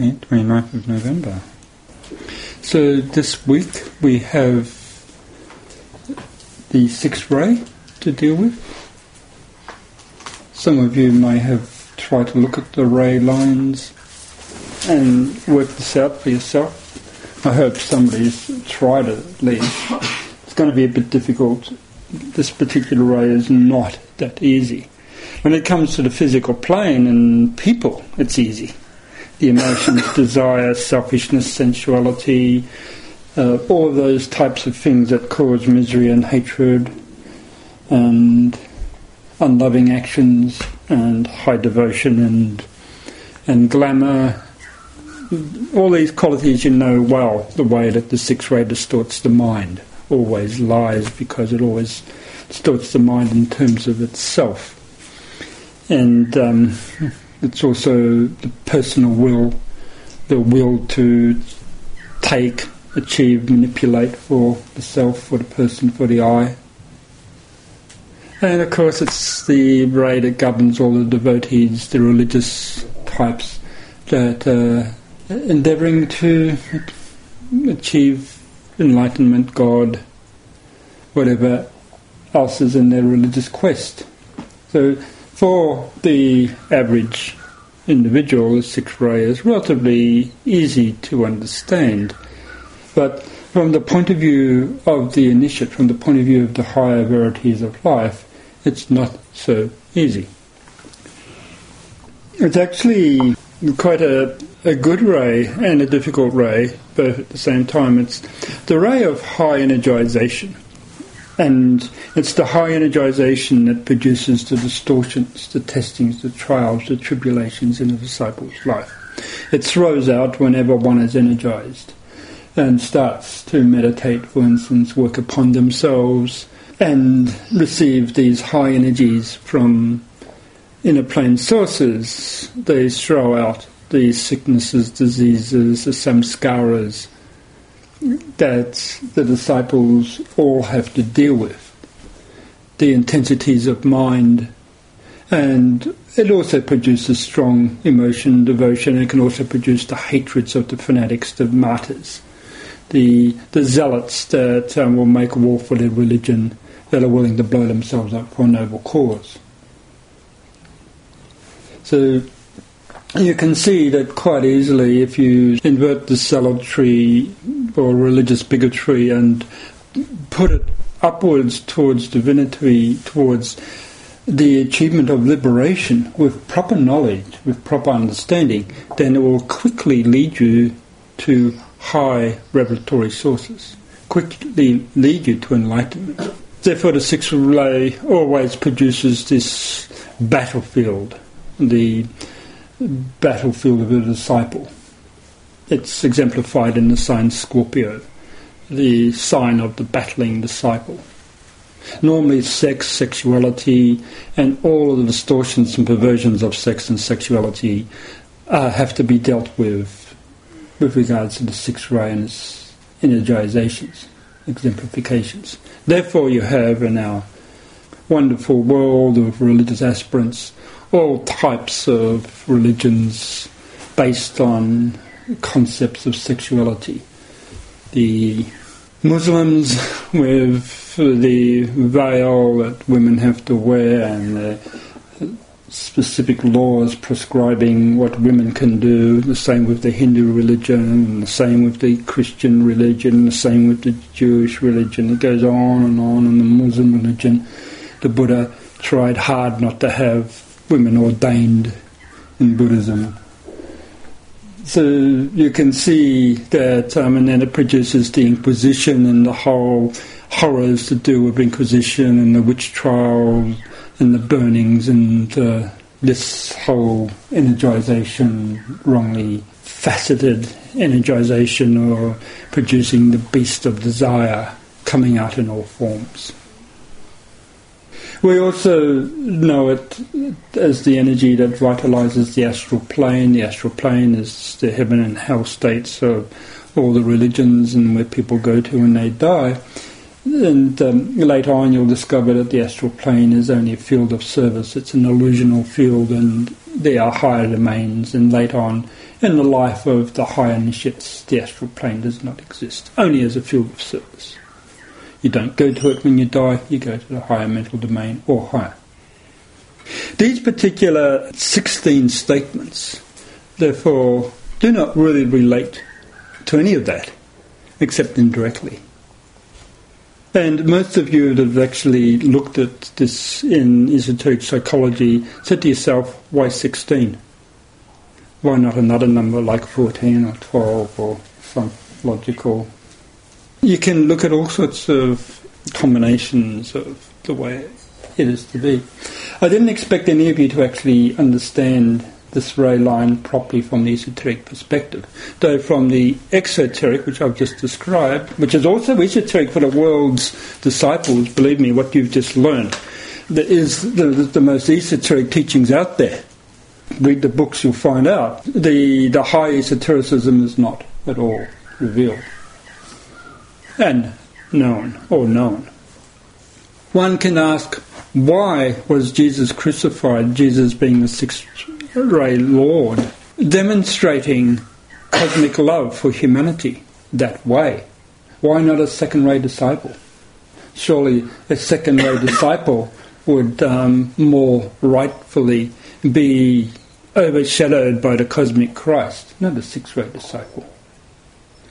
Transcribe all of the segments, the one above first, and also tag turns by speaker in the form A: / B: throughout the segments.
A: Okay, 29th of November. So this week we have the sixth ray to deal with. Some of you may have tried to look at the ray lines and work this out for yourself. I hope somebody's tried it at least. It's going to be a bit difficult. This particular ray is not that easy. When it comes to the physical plane and people, it's easy. The emotions, desire, selfishness, sensuality, uh, all those types of things that cause misery and hatred and unloving actions and high devotion and and glamour. All these qualities you know well, the way that the sixth ray distorts the mind, always lies because it always distorts the mind in terms of itself. And um, it's also the personal will, the will to take, achieve, manipulate for the self, for the person, for the I. And of course, it's the ray that governs all the devotees, the religious types that are endeavouring to achieve enlightenment, God, whatever else is in their religious quest. So for the average individual, the sixth ray is relatively easy to understand. But from the point of view of the initiate, from the point of view of the higher verities of life, it's not so easy. It's actually quite a, a good ray and a difficult ray, both at the same time. It's the ray of high energization. And it's the high energization that produces the distortions, the testings, the trials, the tribulations in the disciple's life. It throws out whenever one is energized and starts to meditate, for instance, work upon themselves and receive these high energies from inner plane sources. They throw out these sicknesses, diseases, the samskaras, that the disciples all have to deal with the intensities of mind, and it also produces strong emotion, devotion, and it can also produce the hatreds of the fanatics, the martyrs, the the zealots that um, will make war for their religion, that are willing to blow themselves up for a noble cause. So you can see that quite easily if you invert the zealotry or religious bigotry and put it upwards towards divinity, towards the achievement of liberation with proper knowledge, with proper understanding, then it will quickly lead you to high revelatory sources, quickly lead you to enlightenment. Therefore, the sixth ray always produces this battlefield, the battlefield of the disciple. It's exemplified in the sign Scorpio, the sign of the battling disciple. Normally, sex, sexuality, and all of the distortions and perversions of sex and sexuality uh, have to be dealt with with regards to the sixth ray and its energizations, exemplifications. Therefore, you have in our wonderful world of religious aspirants all types of religions based on concepts of sexuality. The Muslims with the veil that women have to wear and the specific laws prescribing what women can do, the same with the Hindu religion, the same with the Christian religion, the same with the Jewish religion. It goes on and on, and the Muslim religion. The Buddha tried hard not to have women ordained in Buddhism. So you can see that, um, and then it produces the Inquisition and the whole horrors to do with Inquisition and the witch trials and the burnings and uh, this whole energization, wrongly faceted energization or producing the beast of desire coming out in all forms. We also know it as the energy that vitalizes the astral plane. The astral plane is the heaven and hell states of all the religions and where people go to when they die. And um, later on, you'll discover that the astral plane is only a field of service. It's an illusional field, and there are higher domains. And later on, in the life of the higher initiates, the astral plane does not exist, only as a field of service. You don't go to it when you die, you go to the higher mental domain or higher. These particular 16 statements, therefore, do not really relate to any of that, except indirectly. And most of you that have actually looked at this in esoteric psychology said to yourself, why 16? Why not another number like 14 or 12 or some logical? You can look at all sorts of combinations of the way it is to be. I didn't expect any of you to actually understand this ray line properly from the esoteric perspective. Though from the exoteric, which I've just described, which is also esoteric for the world's disciples, believe me, what you've just learned, that is the, the most esoteric teachings out there. Read the books, you'll find out. The, the high esotericism is not at all revealed and known or known. One can ask, why was Jesus crucified, Jesus being the sixth ray Lord, demonstrating cosmic love for humanity that way? Why not a second ray disciple? Surely a second ray disciple would um, more rightfully be overshadowed by the cosmic Christ, not a six ray disciple.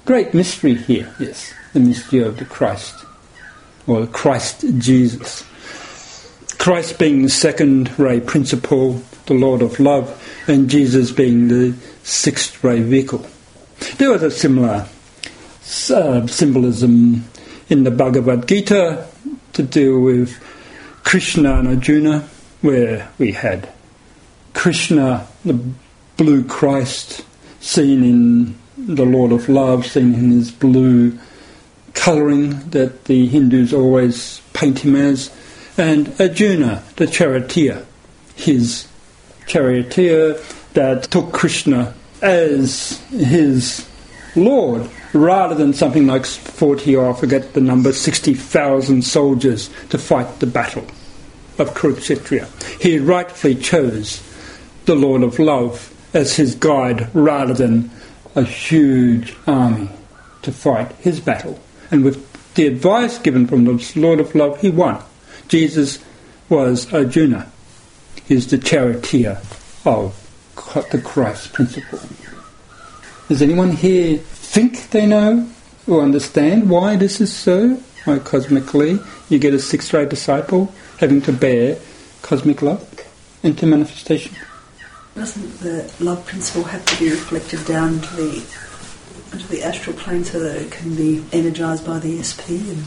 A: Great mystery here, yes, the mystery of the Christ, or Christ Jesus. Christ being the second ray principle, the Lord of love, and Jesus being the sixth ray vehicle. There was a similar uh, symbolism in the Bhagavad Gita to do with Krishna and Arjuna, where we had Krishna, the blue Christ, seen in the Lord of Love, seen in his blue colouring that the Hindus always paint him as, and Arjuna, the charioteer, his charioteer that took Krishna as his Lord, rather than something like 40 or I forget the number, 60,000 soldiers to fight the battle of Kurukshetra. He rightfully chose the Lord of Love as his guide rather than a huge army to fight his battle. And with the advice given from the Lord of Love, he won. Jesus was Arjuna. He's the charioteer of the Christ principle. Does anyone here think they know or understand why this is so? Why cosmically you get a sixth ray disciple having to bear cosmic love into manifestation?
B: Doesn't the love principle have to be reflected down to the into the astral plane so that it can be energized by the SP and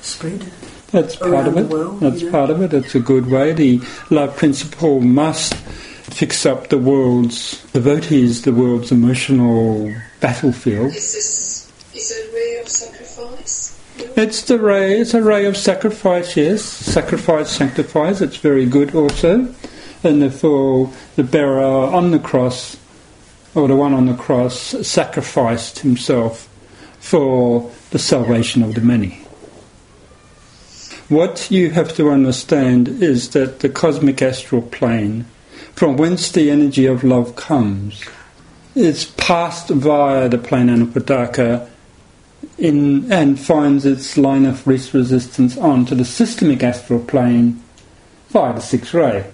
B: spread?
A: That's part of it.
B: World,
A: That's
B: you know?
A: part of it. It's a good way. The love principle must fix up the world's devotees, the world's emotional battlefield.
C: Is this is a ray of sacrifice?
A: It's the ray. It's a ray of sacrifice. Yes, sacrifice sanctifies. It's very good also, and therefore the bearer on the cross, or the one on the cross, sacrificed himself for the salvation of the many. What you have to understand is that the cosmic astral plane, from whence the energy of love comes, is passed via the plane Anupadaka in, and finds its line of least resistance onto the systemic astral plane via the sixth ray.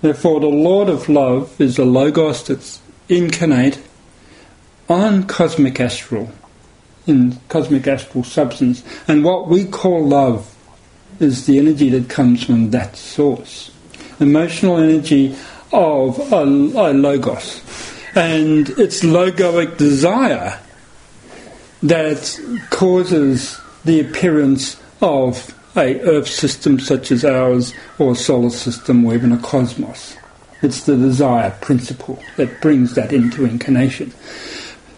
A: Therefore, the Lord of Love is a logos that's incarnate on cosmic astral, in cosmic astral substance, and what we call love is the energy that comes from that source. Emotional energy of a, a logos. And it's logoic desire that causes the appearance of a earth system such as ours or a solar system or even a cosmos. It's the desire principle that brings that into incarnation.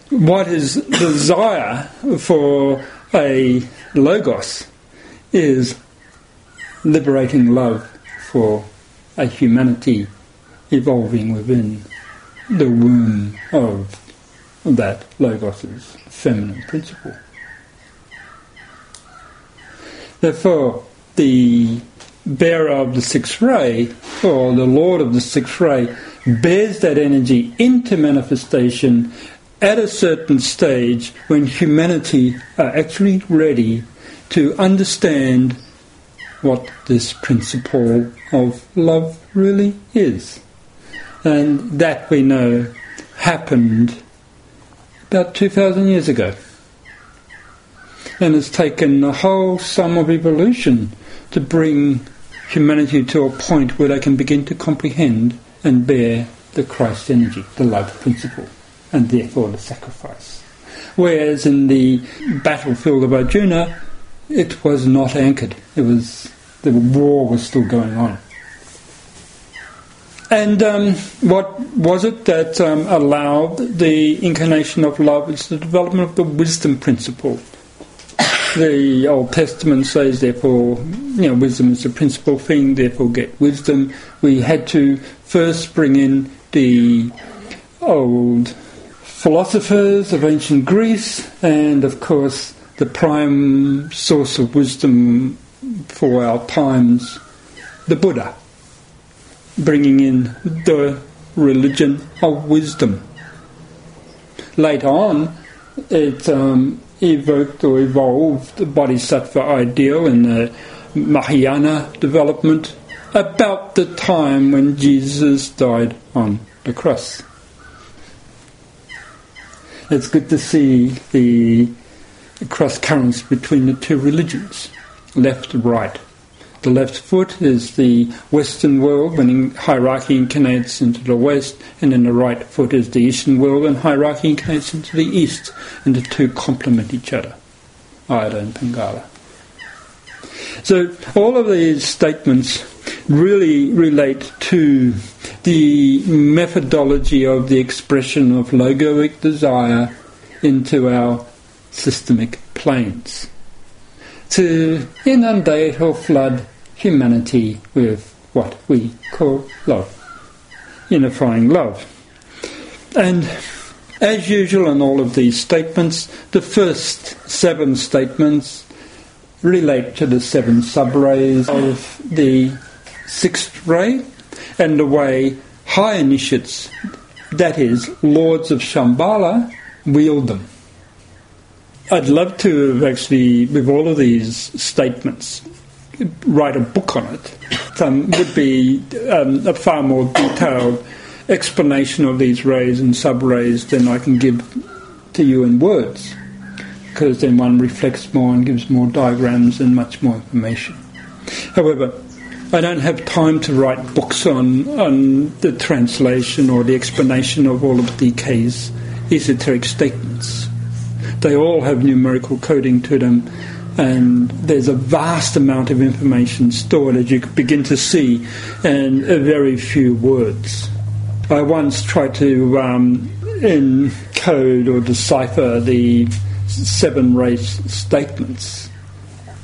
A: What is desire for a logos is liberating love for a humanity evolving within the womb of that logos's feminine principle. Therefore, the bearer of the sixth ray, or the lord of the sixth ray, bears that energy into manifestation at a certain stage when humanity are actually ready to understand what this principle of love really is. And that we know happened about 2,000 years ago. And it's taken a whole sum of evolution to bring humanity to a point where they can begin to comprehend and bear the Christ energy, the love principle, and therefore the sacrifice. Whereas in the battlefield of Arjuna, it was not anchored. It was the war was still going on. And um, what was it that um, allowed the incarnation of love? It's the development of the wisdom principle. The Old Testament says, therefore, you know, wisdom is the principal thing, therefore get wisdom. We had to first bring in the old philosophers of ancient Greece, and of course, the prime source of wisdom for our times, the Buddha bringing in the religion of wisdom. Later on, it um, evoked or evolved the Bodhisattva ideal in the Mahayana development about the time when Jesus died on the cross. It's good to see the cross currents between the two religions, left right. The left foot is the Western world when hierarchy incarnates into the West, and then the right foot is the Eastern world and hierarchy incarnates into the East, and the two complement each other, Ayurveda and Pingala. So all of these statements really relate to the methodology of the expression of logoic desire into our systemic planes to inundate or flood humanity with what we call love, unifying love. And as usual in all of these statements, the first seven statements relate to the seven subrays of the sixth ray and the way high initiates, that is, lords of Shambhala, wield them. I'd love to have actually, with all of these statements, write a book on it. Um, would be um, a far more detailed explanation of these rays and sub-rays than I can give to you in words, because then one reflects more and gives more diagrams and much more information. However, I don't have time to write books on, on the translation or the explanation of all of DK's esoteric statements. They all have numerical coding to them, and there's a vast amount of information stored, as you begin to see, in a very few words. I once tried to um, encode or decipher the seven race statements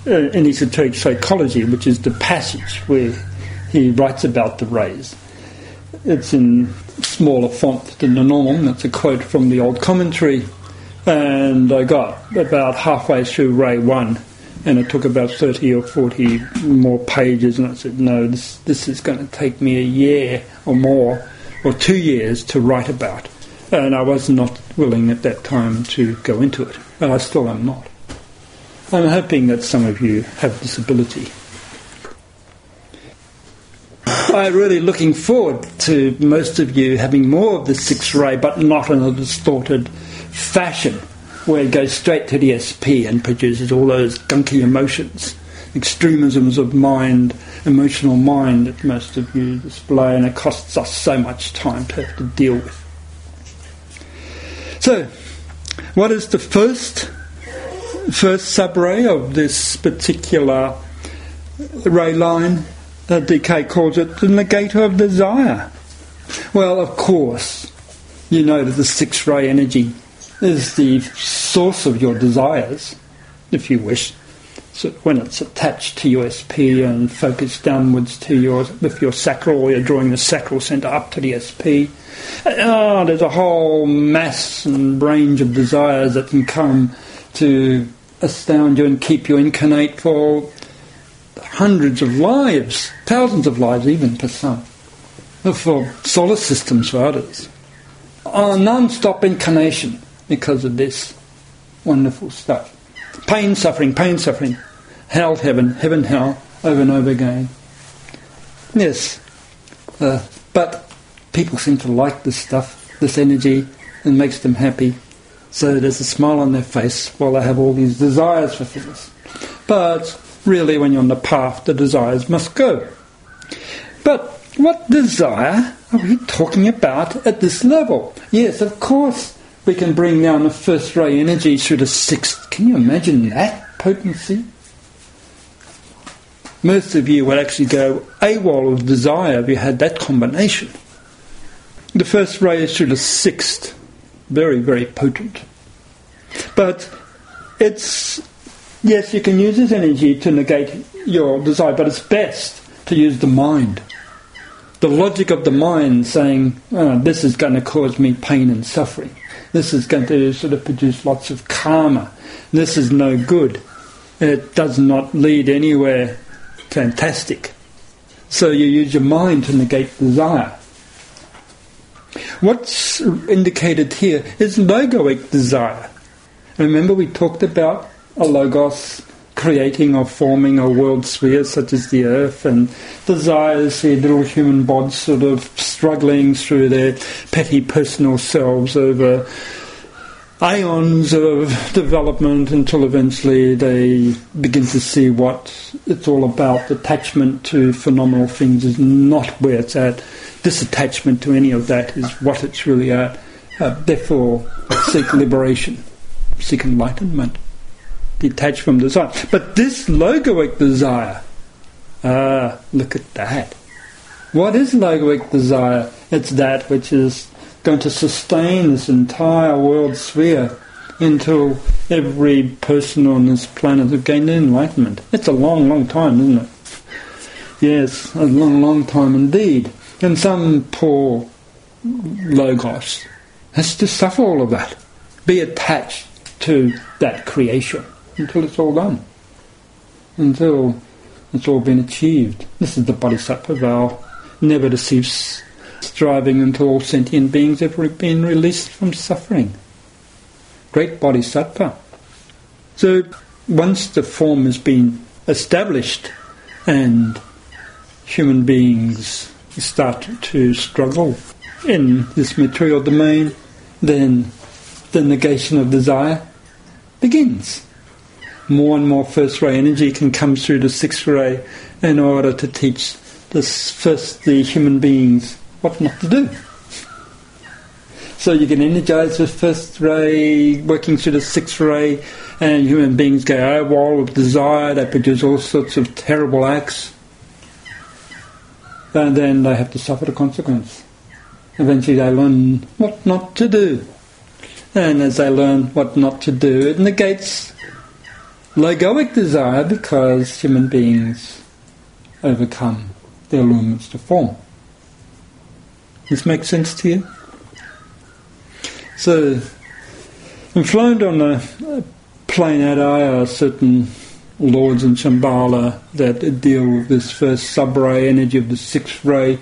A: uh, in esoteric psychology, which is the passage where he writes about the rays. It's in smaller font than the normal. That's a quote from the old commentary and I got about halfway through Ray 1 and it took about 30 or 40 more pages and I said no this, this is going to take me a year or more or two years to write about and I was not willing at that time to go into it and I still am not. I'm hoping that some of you have this ability. I'm really looking forward to most of you having more of the six ray, but not in a distorted fashion where it goes straight to the SP and produces all those gunky emotions, extremisms of mind, emotional mind that most of you display, and it costs us so much time to have to deal with. So, what is the first first subray of this particular ray line? Uh, DK calls it the negator of desire. Well, of course, you know that the six ray energy is the source of your desires, if you wish. So when it's attached to your SP and focused downwards to your with your sacral, you're drawing the sacral centre up to the SP. Oh, ah, there's a whole mass and range of desires that can come to astound you and keep you incarnate for hundreds of lives, thousands of lives even for some. for solar systems for others. A non-stop incarnation because of this wonderful stuff. Pain, suffering, pain, suffering. Hell, heaven, heaven, hell, over and over again. Yes, uh, but people seem to like this stuff, this energy, and makes them happy. So there's a smile on their face while they have all these desires for things. But really, when you're on the path, the desires must go. But what desire are we talking about at this level? Yes, of course, we can bring down the first ray energy through the sixth. Can you imagine that potency? Most of you would actually go AWOL of desire if you had that combination. The first ray is through the sixth. Very, very potent. But it's, yes, you can use this energy to negate your desire, but it's best to use the mind. The logic of the mind saying, oh, this is going to cause me pain and suffering. This is going to sort of produce lots of karma. This is no good. It does not lead anywhere fantastic. So you use your mind to negate desire. What's indicated here is logoic desire. Remember, we talked about a logos creating or forming a world sphere such as the Earth, and desires the little human bods sort of struggling through their petty personal selves over aeons of development until eventually they begin to see what it's all about. Attachment to phenomenal things is not where it's at. Disattachment to any of that is what it's really at. Uh, therefore, seek liberation, seek enlightenment, detach from desire. But this logoic desire, ah, look at that. What is logoic desire? It's that which is going to sustain this entire world sphere until every person on this planet has gained enlightenment. It's a long, long time, isn't it? Yes, a long, long time indeed. And some poor logos has to suffer all of that, be attached to that creation until it's all done, until it's all been achieved. This is the bodhisattva vow, never to cease striving until all sentient beings have been released from suffering. Great bodhisattva. So once the form has been established and human beings start to struggle in this material domain, then the negation of desire begins. More and more first ray energy can come through the sixth ray in order to teach this first the human beings what not to do. So you can energize the first ray, working through the sixth ray, and human beings go oh, AWOL of desire, they produce all sorts of terrible acts, and then they have to suffer the consequence. Eventually they learn what not to do. And as they learn what not to do, it negates logoic desire because human beings overcome their allurements to form. This makes sense to you? So, enthroned on a plane at are certain lords in Shambhala that deal with this first sub-ray energy of the sixth ray,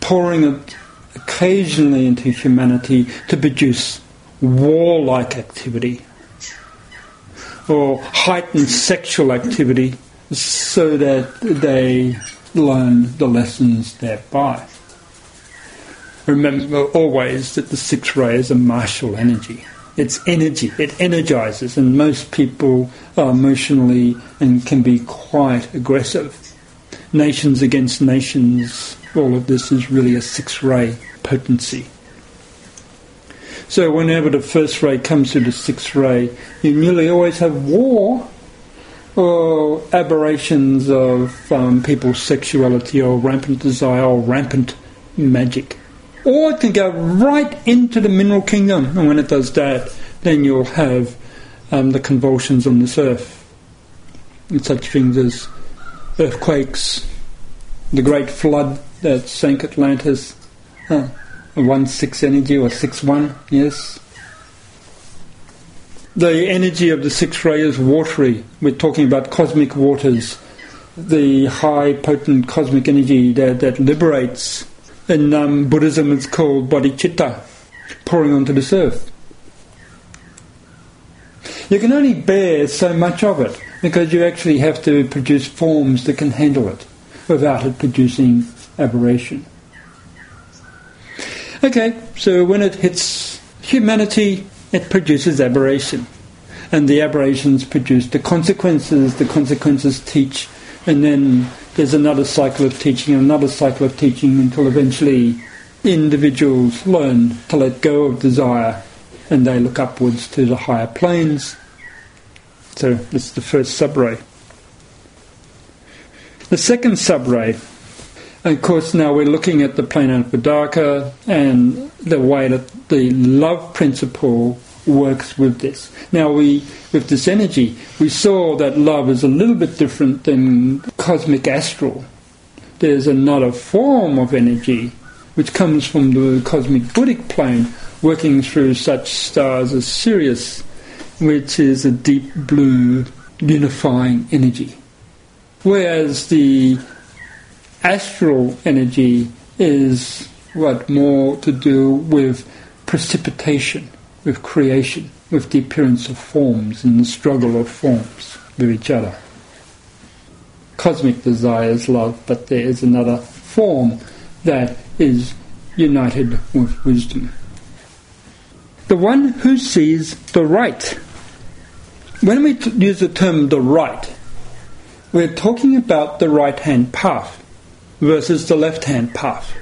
A: pouring it occasionally into humanity to produce warlike activity or heightened sexual activity so that they learn the lessons thereby. Remember always that the six ray is a martial energy. It's energy, it energizes, and most people are emotionally and can be quite aggressive. Nations against nations, all of this is really a six ray potency. So, whenever the first ray comes to the sixth ray, you nearly always have war or aberrations of um, people's sexuality or rampant desire or rampant magic. Or it can go right into the mineral kingdom, and when it does that, then you'll have um, the convulsions on this earth. And such things as earthquakes, the great flood that sank Atlantis, uh, 1 6 energy or 6 1, yes. The energy of the six ray is watery. We're talking about cosmic waters, the high potent cosmic energy that, that liberates In um, Buddhism, it's called bodhicitta, pouring onto this earth. You can only bear so much of it because you actually have to produce forms that can handle it without it producing aberration. Okay, so when it hits humanity, it produces aberration. And the aberrations produce the consequences, the consequences teach, and then there's another cycle of teaching, and another cycle of teaching until eventually individuals learn to let go of desire and they look upwards to the higher planes so that's the first sub-ray. The second sub-ray, of course, now we're looking at the plane of Vidaka and the way that the love principle works with this. Now, we with this energy, we saw that love is a little bit different than cosmic astral. There's another form of energy which comes from the cosmic Buddhic plane, working through such stars as Sirius which is a deep blue unifying energy. Whereas the astral energy is what more to do with precipitation, with creation, with the appearance of forms and the struggle of forms with each other. Cosmic desire is love, but there is another form that is united with wisdom. The one who sees the right when we t- use the term the right, we're talking about the right hand path versus the left hand path.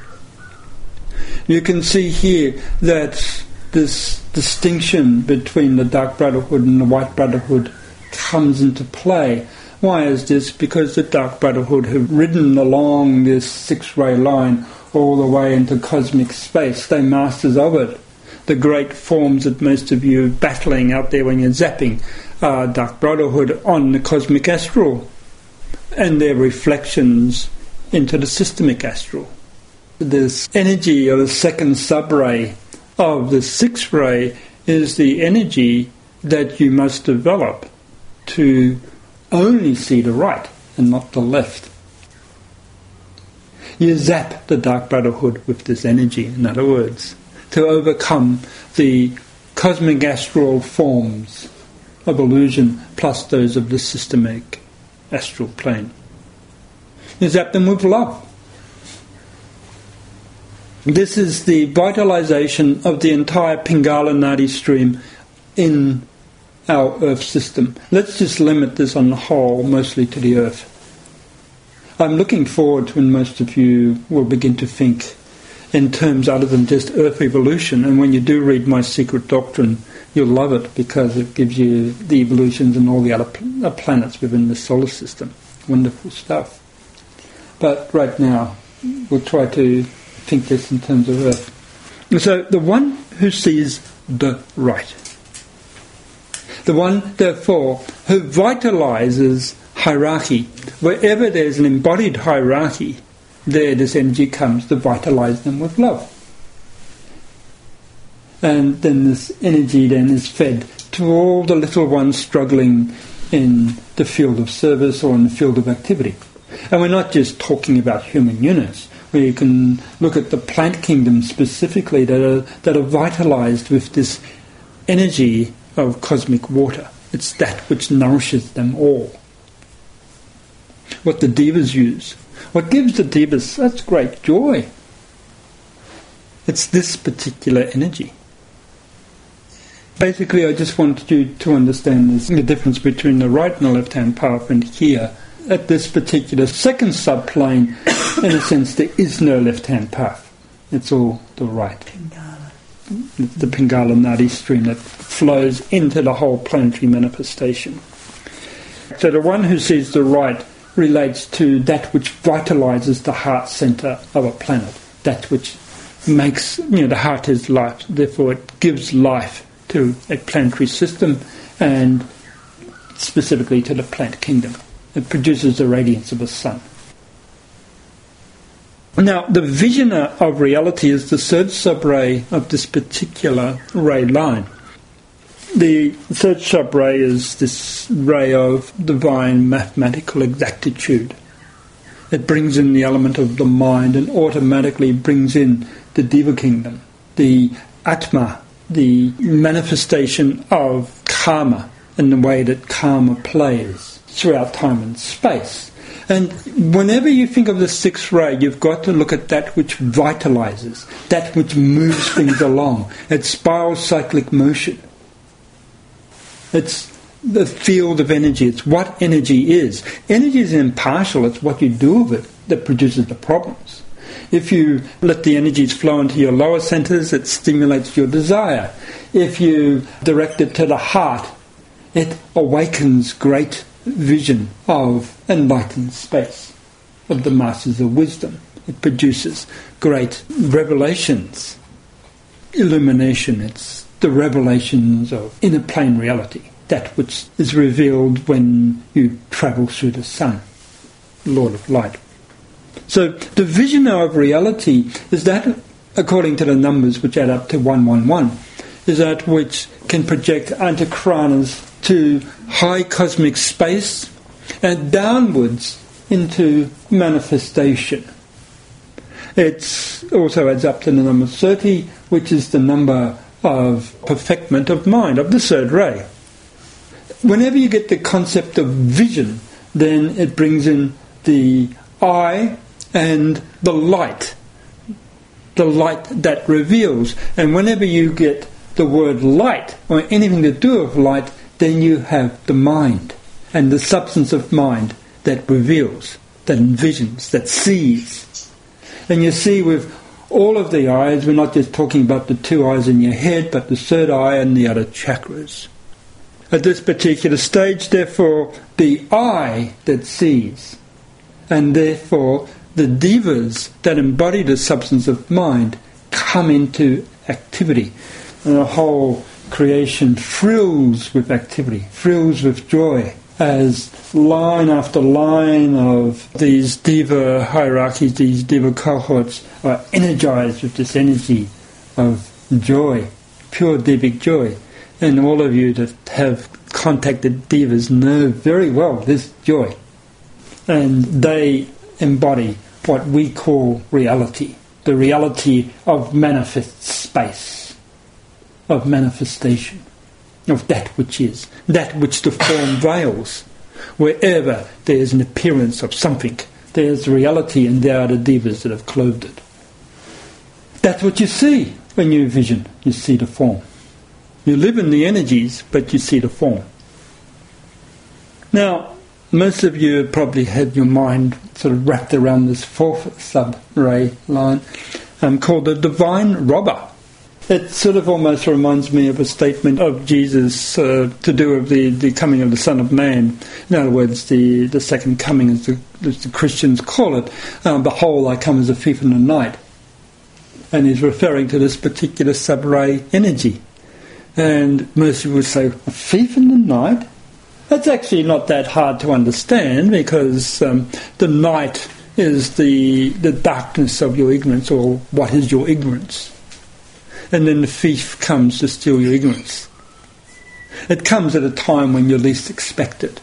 A: You can see here that this distinction between the Dark Brotherhood and the White Brotherhood comes into play. Why is this? Because the Dark Brotherhood have ridden along this six ray line all the way into cosmic space. They're masters of it. The great forms that most of you are battling out there when you're zapping uh, Dark Brotherhood on the cosmic astral and their reflections into the systemic astral. This energy of the second subray of the sixth ray is the energy that you must develop to only see the right and not the left. You zap the Dark Brotherhood with this energy, in other words, to overcome the cosmic astral forms of illusion plus those of the systemic astral plane. Them with love. This is the vitalization of the entire Pingala Nadi stream in our Earth system. Let's just limit this on the whole, mostly to the Earth. I'm looking forward to when most of you will begin to think in terms other than just Earth evolution. And when you do read my secret doctrine, you'll love it because it gives you the evolutions and all the other uh, planets within the solar system. Wonderful stuff. But right now, we'll try to think this in terms of Earth. So the one who sees the right, the one, therefore, who vitalizes hierarchy, wherever there's an embodied hierarchy, there this energy comes to vitalize them with love and then this energy then is fed to all the little ones struggling in the field of service or in the field of activity. And we're not just talking about human units. We can look at the plant kingdom specifically that are, that are vitalized with this energy of cosmic water. It's that which nourishes them all. What the devas use. What gives the devas such great joy? It's this particular energy. Basically, I just wanted you to understand this, the difference between the right and the left hand path, and here, at this particular second subplane, in a sense, there is no left hand path. It's all the right.
B: Pingala.
A: The Pingala Nadi stream that flows into the whole planetary manifestation. So the one who sees the right relates to that which vitalizes the heart center of a planet, that which makes, you know, the heart is life, therefore it gives life to a planetary system and specifically to the plant kingdom. It produces the radiance of the sun. Now, the visioner of reality is the third subray of this particular ray line. The third subray is this ray of divine mathematical exactitude. it brings in the element of the mind and automatically brings in the Deva kingdom, the Atma, the manifestation of karma in the way that karma plays throughout time and space. And whenever you think of the sixth ray, you've got to look at that which vitalizes, that which moves things along. It's spiral cyclic motion. It's the field of energy. It's what energy is. Energy is impartial. It's what you do with it that produces the problems. If you let the energies flow into your lower centers, it stimulates your desire. If you direct it to the heart, it awakens great vision of enlightened space, of the masters of wisdom. It produces great revelations, illumination. It's the revelations of inner plane reality that which is revealed when you travel through the sun, Lord of Light. So the vision of reality is that, according to the numbers which add up to 111, is that which can project antahkaranas to high cosmic space and downwards into manifestation. It also adds up to the number 30, which is the number of perfectment of mind, of the third ray whenever you get the concept of vision, then it brings in the eye and the light, the light that reveals. And whenever you get the word light or anything to do with light, then you have the mind and the substance of mind that reveals, that envisions, that sees. And you see with all of the eyes, we're not just talking about the two eyes in your head, but the third eye and the other chakras. At this particular stage, therefore, the eye that sees, and therefore the devas that embody the substance of mind come into activity. And the whole creation thrills with activity, thrills with joy, as line after line of these deva hierarchies, these deva cohorts are energized with this energy of joy, pure devic joy and all of you that have contacted devas know very well this joy. And they embody what we call reality, the reality of manifest space, of manifestation, of that which is, that which the form veils. Wherever there is an appearance of something, there is reality and there are the devas that have clothed it. That's what you see when you vision, you see the form. You live in the energies, but you see the form. Now, most of you probably had your mind sort of wrapped around this fourth sub-ray line um, called the divine robber. It sort of almost reminds me of a statement of Jesus uh, to do with the, the coming of the Son of Man. In other words, the, the second coming, as the, as the Christians call it. Um, Behold, I come as a thief in the night. And he's referring to this particular sub-ray energy. And Mercy would say, a thief in the night? That's actually not that hard to understand because um, the night is the, the darkness of your ignorance, or what is your ignorance. And then the thief comes to steal your ignorance. It comes at a time when you're least expected.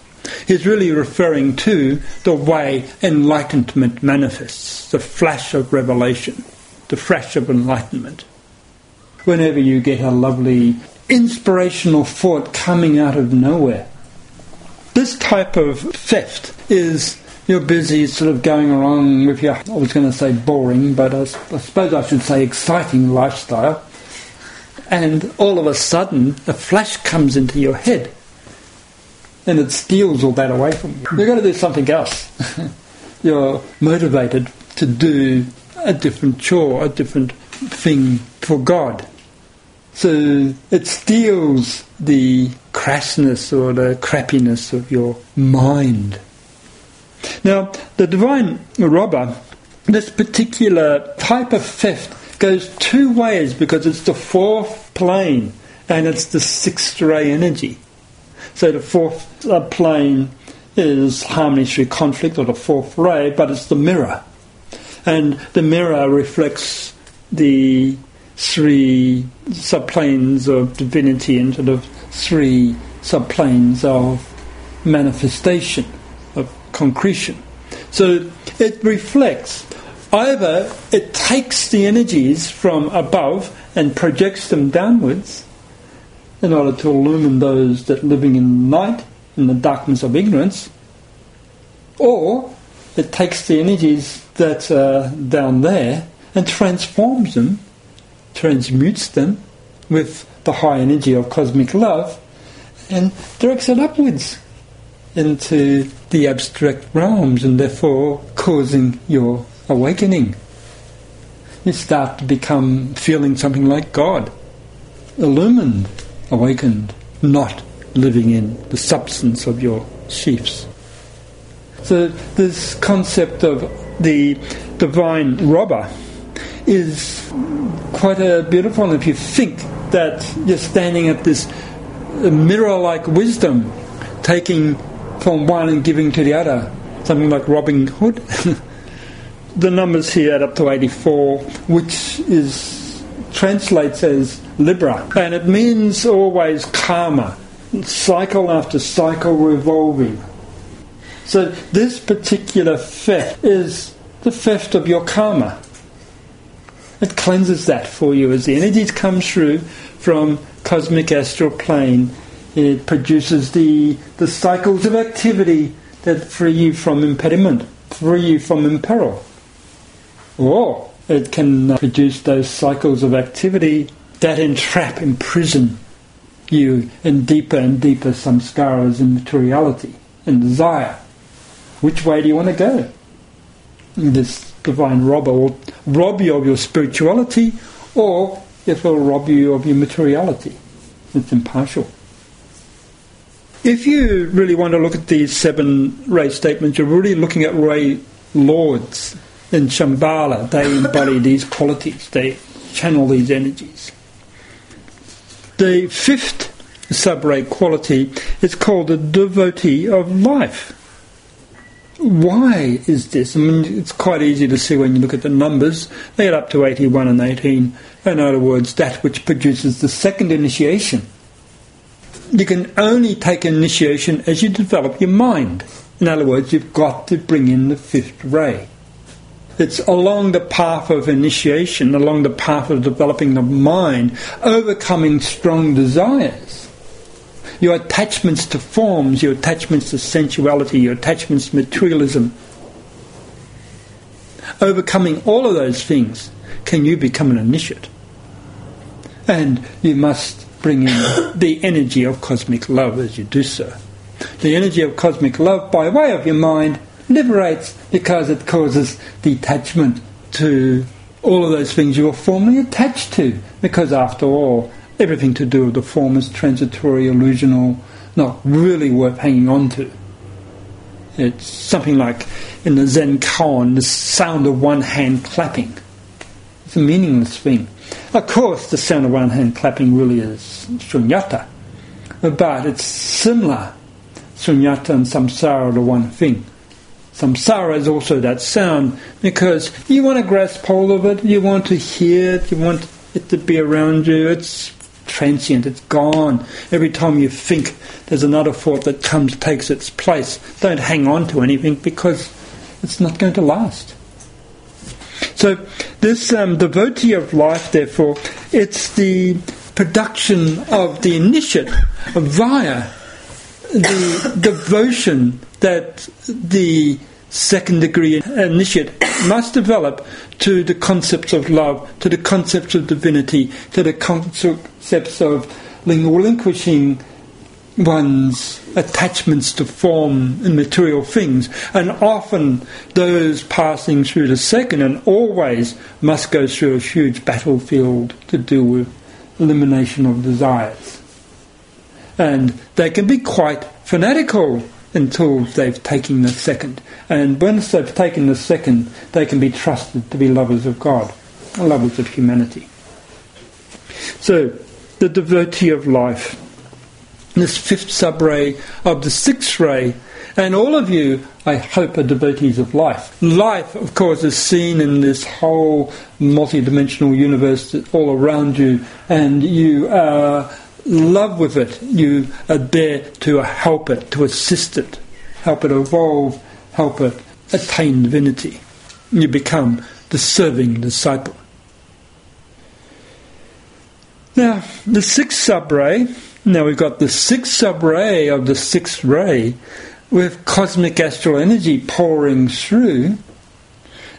A: He's really referring to the way enlightenment manifests, the flash of revelation, the flash of enlightenment. Whenever you get a lovely inspirational thought coming out of nowhere. This type of theft is you're busy sort of going along with your, I was going to say boring, but I, I suppose I should say exciting lifestyle. And all of a sudden, a flash comes into your head and it steals all that away from you. You've got to do something else. You're motivated to do a different chore, a different thing for God. So it steals the crassness or the crappiness of your mind. Now, the divine robber, this particular type of theft goes two ways because it's the fourth plane and it's the sixth ray energy. So the fourth uh, plane is harmony through conflict or the fourth ray, but it's the mirror. And the mirror reflects the three subplanes of divinity into the three subplanes of manifestation, of concretion. So it reflects. Either it takes the energies from above and projects them downwards in order to illumine those that living in night, in the darkness of ignorance, or it takes the energies that are down there and transforms them, transmutes them with the high energy of cosmic love and directs it upwards into the abstract realms and therefore causing your awakening. You start to become feeling something like God, illumined, awakened, not living in the substance of your sheaths. So, this concept of the divine robber is quite a beautiful one if you think that you're standing at this mirror like wisdom, taking from one and giving to the other, something like Robin Hood. the numbers here add up to 84, which is translates as Libra, and it means always karma, cycle after cycle revolving. So this particular theft is the theft of your karma. It cleanses that for you as the energies come through from cosmic astral plane. It produces the, the cycles of activity that free you from impediment, free you from imperil. Or it can uh, produce those cycles of activity that entrap, imprison you in deeper and deeper samskaras and materiality and desire. Which way do you want to go? This divine robber will rob you of your spirituality or it will rob you of your materiality. It's impartial. If you really want to look at these seven ray statements, you're really looking at ray lords in Shambhala. They embody these qualities, they channel these energies. The fifth sub-ray quality is called the devotee of life. Why is this? I mean, it's quite easy to see when you look at the numbers. They get up to 81 and 18. In other words, that which produces the second initiation. You can only take initiation as you develop your mind. In other words, you've got to bring in the fifth ray. It's along the path of initiation, along the path of developing the mind, overcoming strong desires your attachments to forms, your attachments to sensuality, your attachments to materialism. Overcoming all of those things, can you become an initiate? And you must bring in the energy of cosmic love as you do so. The energy of cosmic love, by way of your mind, liberates because it causes detachment to all of those things you were formerly attached to. Because after all, everything to do with the form is transitory, illusional, not really worth hanging on to. It's something like in the Zen koan, the sound of one hand clapping. It's a meaningless thing. Of course, the sound of one hand clapping really is shunyata, but it's similar. Shunyata and samsara the one thing. Samsara is also that sound because you want to grasp hold of it, you want to hear it, you want it to be around you. It's transient, it's gone. Every time you think there's another thought that comes, takes its place. Don't hang on to anything because it's not going to last. So, this um, devotee of life, therefore, it's the production of the initiate via the devotion that the second degree initiate must develop to the concepts of love, to the concepts of divinity, to the concepts of relinquishing one's attachments to form and material things. And often those passing through the second and always must go through a huge battlefield to do with elimination of desires. And they can be quite fanatical until they've taken the second. And once they've taken the second, they can be trusted to be lovers of God, lovers of humanity. So, the devotee of life, this fifth sub-ray of the sixth ray, and all of you, I hope, are devotees of life. Life, of course, is seen in this whole multi-dimensional universe all around you, and you are love with it. You are there to help it, to assist it, help it evolve, help it attain divinity. You become the serving disciple. Now, the sixth sub-ray, now we've got the sixth sub-ray of the sixth ray with cosmic astral energy pouring through.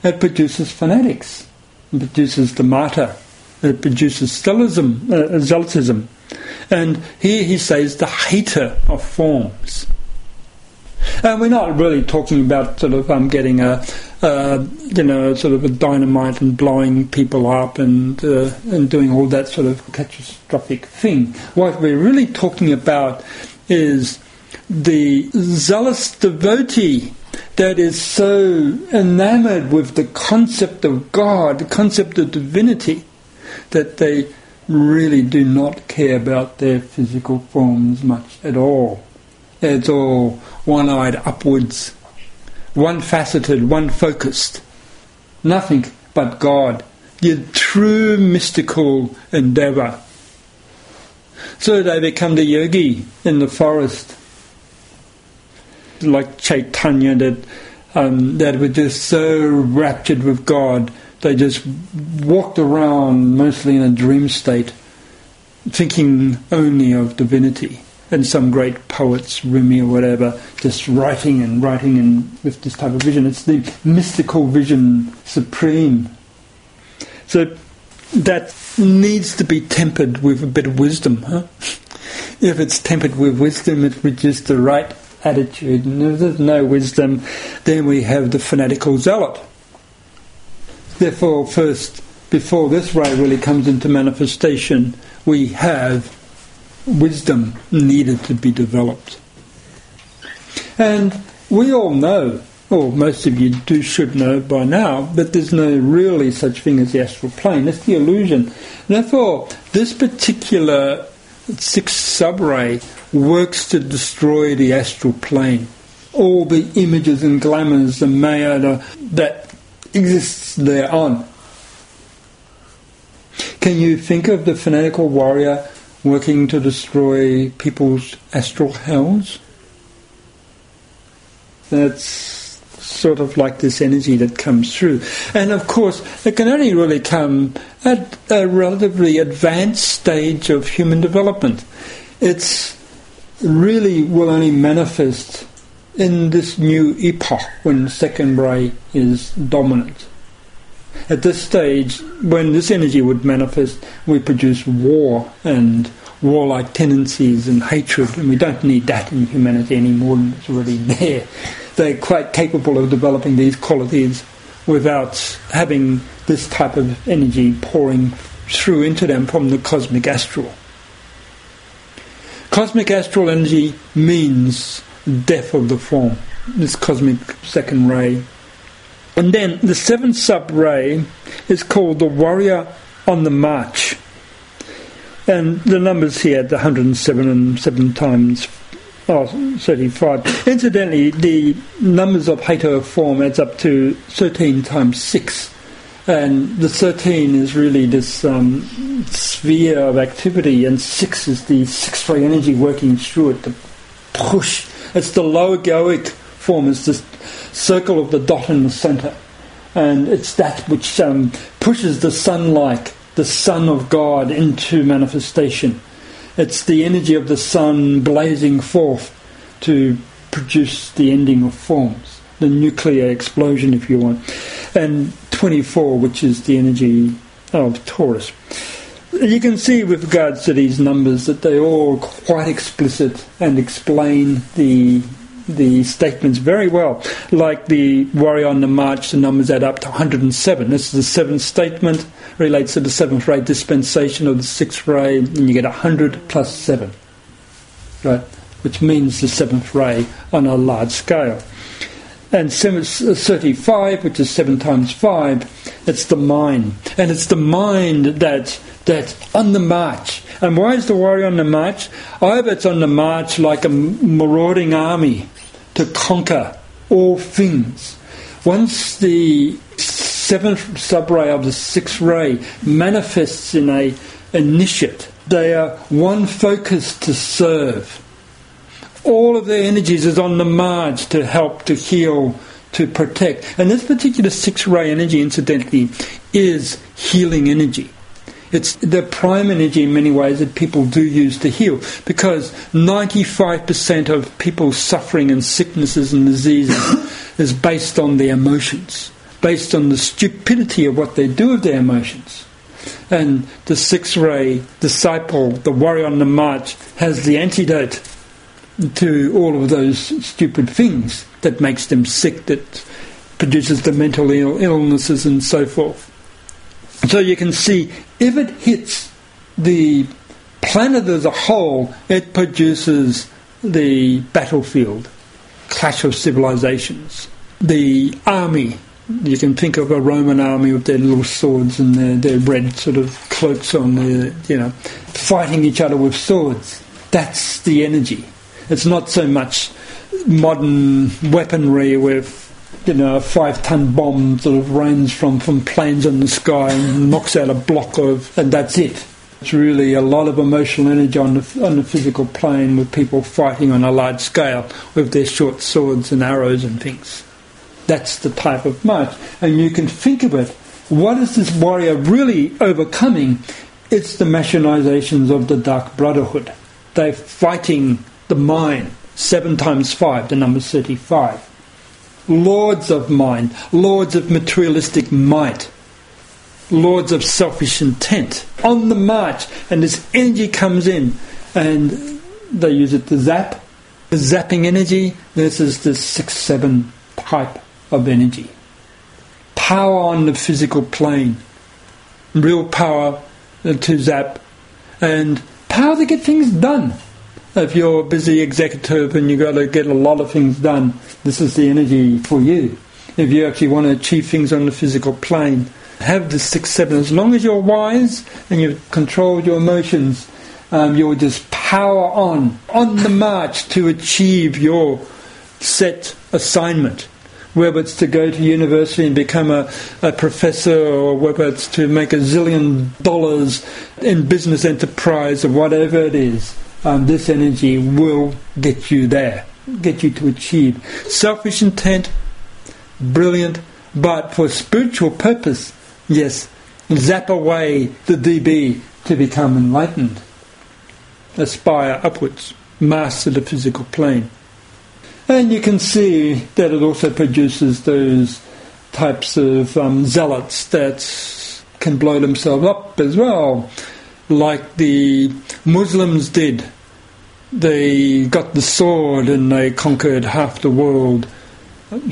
A: It produces fanatics. It produces the martyr. It produces stellism, uh, zealotism. And here he says the hater of forms. And we're not really talking about sort of um, getting a, you know, sort of a dynamite and blowing people up and uh, and doing all that sort of catastrophic thing. What we're really talking about is the zealous devotee that is so enamored with the concept of God, the concept of divinity, that they really do not care about their physical forms much at all. It's all one eyed upwards, one faceted, one focused. Nothing but God, the true mystical endeavour. So they become the yogi in the forest, like Chaitanya, that um, that were just so raptured with God, they just walked around mostly in a dream state, thinking only of divinity and some great poets, Rumi or whatever, just writing and writing and with this type of vision. It's the mystical vision supreme. So that needs to be tempered with a bit of wisdom. Huh? If it's tempered with wisdom, it reaches the right attitude. And if there's no wisdom, then we have the fanatical zealot. Therefore, first, before this ray really comes into manifestation, we have wisdom needed to be developed. And we all know, or most of you do should know by now, that there's no really such thing as the astral plane. It's the illusion. Therefore, this particular sixth subray works to destroy the astral plane. All the images and glamours, the maya that exists thereon. Can you think of the fanatical warrior working to destroy people's astral hells. That's sort of like this energy that comes through. And of course, it can only really come at a relatively advanced stage of human development. It's really will only manifest in this new epoch when second ray is dominant. At this stage, when this energy would manifest, we produce war and warlike tendencies and hatred, and we don't need that in humanity anymore, it's already there. They're quite capable of developing these qualities without having this type of energy pouring through into them from the cosmic astral. Cosmic astral energy means death of the form, this cosmic second ray and then the seventh sub ray is called the warrior on the march. And the numbers here, the 107 and 7 times oh, 35. Incidentally, the numbers of Hato form adds up to 13 times 6. And the 13 is really this um, sphere of activity, and 6 is the six ray energy working through it to push. It's the logoic form, it's the circle of the dot in the centre. And it's that which um, pushes the sun like, the Son of God, into manifestation. It's the energy of the sun blazing forth to produce the ending of forms, the nuclear explosion, if you want. And 24, which is the energy of Taurus. You can see with regards to these numbers that they're all quite explicit and explain the the statements very well. Like the warrior on the march, the numbers add up to 107. This is the seventh statement, relates to the seventh ray dispensation of the sixth ray, and you get 100 plus 7, right? Which means the seventh ray on a large scale. And 35, which is 7 times 5, it's the mind. And it's the mind that, that on the march. And why is the warrior on the march? Oh, Either it's on the march like a marauding army to conquer all things. Once the seventh sub-ray of the sixth ray manifests in a initiate, they are one focus to serve. All of their energies is on the march to help, to heal, to protect. And this particular six ray energy, incidentally, is healing energy. It's the prime energy in many ways that people do use to heal because 95% of people's suffering and sicknesses and diseases is based on their emotions, based on the stupidity of what they do with their emotions. And the six ray disciple, the warrior on the march, has the antidote to all of those stupid things that makes them sick, that produces the mental Ill- illnesses and so forth. So you can see if it hits the planet as a whole, it produces the battlefield, clash of civilizations, the army. You can think of a Roman army with their little swords and their, their red sort of cloaks on, their, you know, fighting each other with swords. That's the energy. It's not so much modern weaponry with you know, a five ton bomb sort of rains from, from planes in the sky and knocks out a block of, and that's it. It's really a lot of emotional energy on the, on the physical plane with people fighting on a large scale with their short swords and arrows and things. That's the type of march. And you can think of it. What is this warrior really overcoming? It's the machinations of the Dark Brotherhood. They're fighting the mind. Seven times five, the number 35 lords of mind, lords of materialistic might, lords of selfish intent on the march, and this energy comes in, and they use it to zap. The zapping energy, this is the 6 7 type of energy. Power on the physical plane, real power to zap, and power to get things done if you're a busy executive and you've got to get a lot of things done, this is the energy for you. If you actually want to achieve things on the physical plane, have the six, seven. As long as you're wise and you've controlled your emotions, um, you'll just power on, on the march to achieve your set assignment. Whether it's to go to university and become a, a professor, or whether it's to make a zillion dollars in business enterprise, or whatever it is um, this energy will get you there, get you to achieve. Selfish intent, brilliant, but for spiritual purpose, yes, zap away the DB to become enlightened. Aspire upwards, master the physical plane. And you can see that it also produces those types of um, zealots that can blow themselves up as well, like the Muslims did they got the sword and they conquered half the world.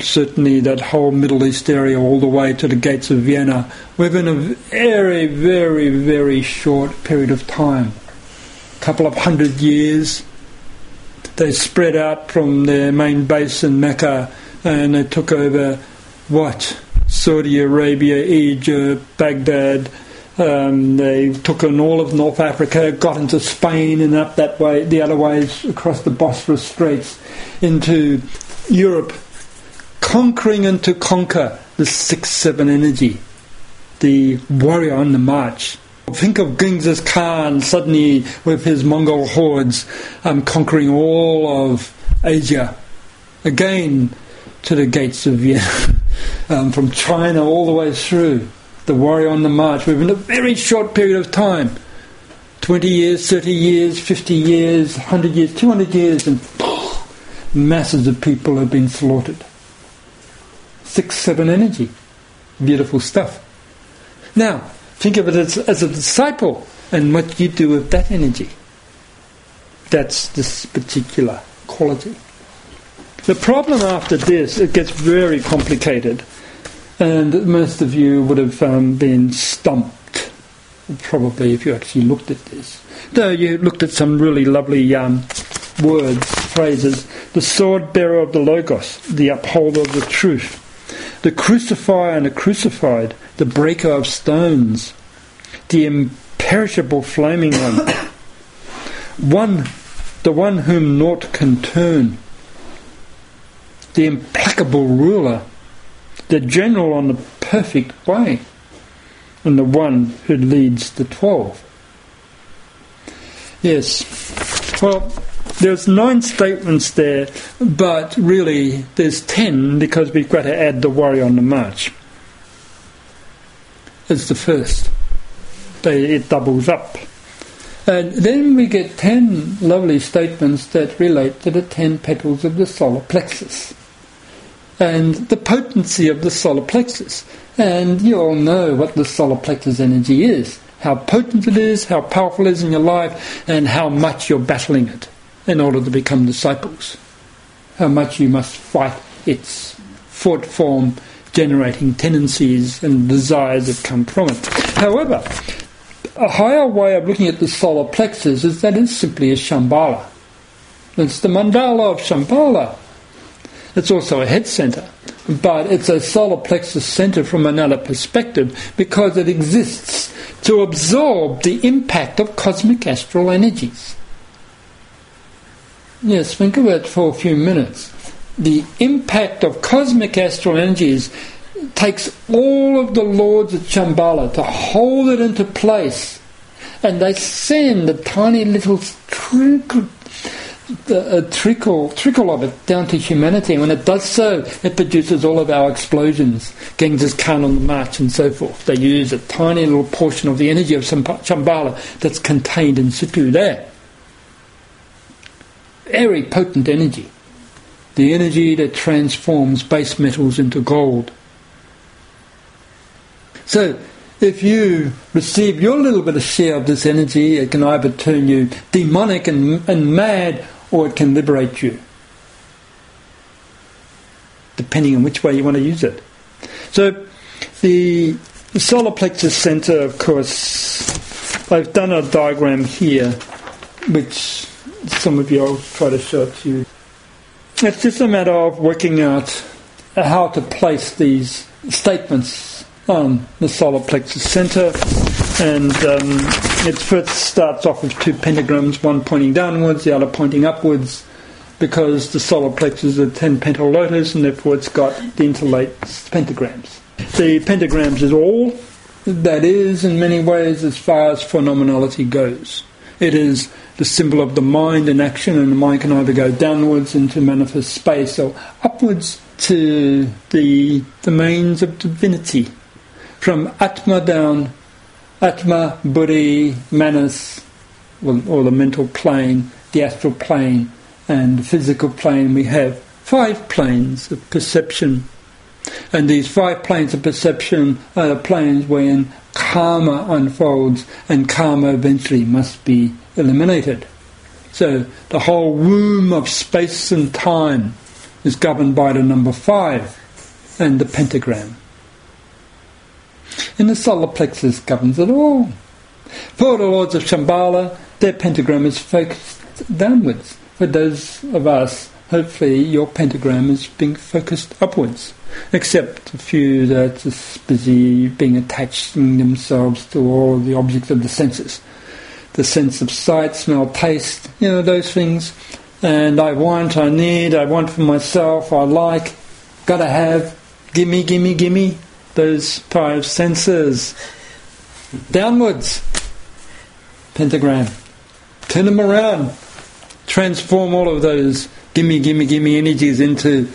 A: Certainly, that whole Middle East area, all the way to the gates of Vienna, within a very, very, very short period of time. A couple of hundred years. They spread out from their main base in Mecca and they took over what? Saudi Arabia, Egypt, Baghdad, um, they took on all of North Africa, got into Spain and up that way, the other ways across the Bosphorus Straits into Europe, conquering and to conquer the 6 7 energy, the warrior on the march. Think of Genghis Khan suddenly with his Mongol hordes um, conquering all of Asia. Again, to the gates of Vienna, um, from China all the way through the warrior on the march within a very short period of time 20 years, 30 years, 50 years, 100 years, 200 years, and masses of people have been slaughtered. Six, seven energy. Beautiful stuff. Now, think of it as, as a disciple and what you do with that energy. That's this particular quality. The problem after this, it gets very complicated and most of you would have um, been stumped, probably, if you actually looked at this. Though you looked at some really lovely um, words, phrases. The sword bearer of the Logos, the upholder of the truth, the crucifier and the crucified, the breaker of stones, the imperishable flaming one, one, the one whom naught can turn, the implacable ruler the general on the perfect way, and the one who leads the twelve. Yes, well, There's nine statements there, but really there's ten because we've got to add the worry on the march. It's the first. They, it doubles up. And then we get ten lovely statements that relate to the ten petals of the solar plexus and the potency of the solar plexus. And you all know what the solar plexus energy is how potent it is, how powerful it is in your life, and how much you're battling it in order to become disciples. How much you must fight its thought form generating tendencies and desires that come from it. However, a higher way of looking at the solar plexus is that it's simply a Shambhala. It's the mandala of Shambhala. It's also a head center, but it's a solar plexus center from another perspective because it exists to absorb the impact of cosmic astral energies. Yes, think of it for a few minutes. The impact of cosmic astral energies takes all of the lords of Shambhala to hold it into place, and they send the tiny little a trickle, trickle of it down to humanity. And when it does so, it produces all of our explosions, Genghis Khan on the march, and so forth. They use a tiny little portion of the energy of Shambhala that's contained in situ there. Very potent energy. The energy that transforms base metals into gold so, if you receive your little bit of share of this energy, it can either turn you demonic and, and mad or it can liberate you, depending on which way you want to use it. So, the, solar plexus center, of course, I've done a diagram here, which some of you I'll try to show to you. It's just a matter of working out how to place these statements on the solar plexus center, and um, it first starts off with two pentagrams, one pointing downwards, the other pointing upwards, because the solar plexus is a ten petal lotus, and therefore it's got the interlaced pentagrams. The pentagrams is all that is, in many ways, as far as phenomenality goes. It is the symbol of the mind in action, and the mind can either go downwards into manifest space or upwards to the domains of divinity from Atma down, Atma, Buddhi, Manas, or the mental plane, the astral plane, and the physical plane, we have five planes of perception. And these five planes of perception are the planes wherein karma unfolds, and karma eventually must be eliminated. So the whole womb of space and time is governed by the number five and the pentagram and the solar plexus governs it all. For the lords of Shambhala, their pentagram is focused downwards. For those of us, hopefully your pentagram is being focused upwards. Except a few that are busy being attaching themselves to all the objects of the senses. The sense of sight, smell, taste, you know, those things. And I want, I need, I want for myself, I like, gotta have, gimme, gimme, gimme those five senses downwards. Pentagram. Turn them around. Transform all of those gimme, gimme, gimme energies into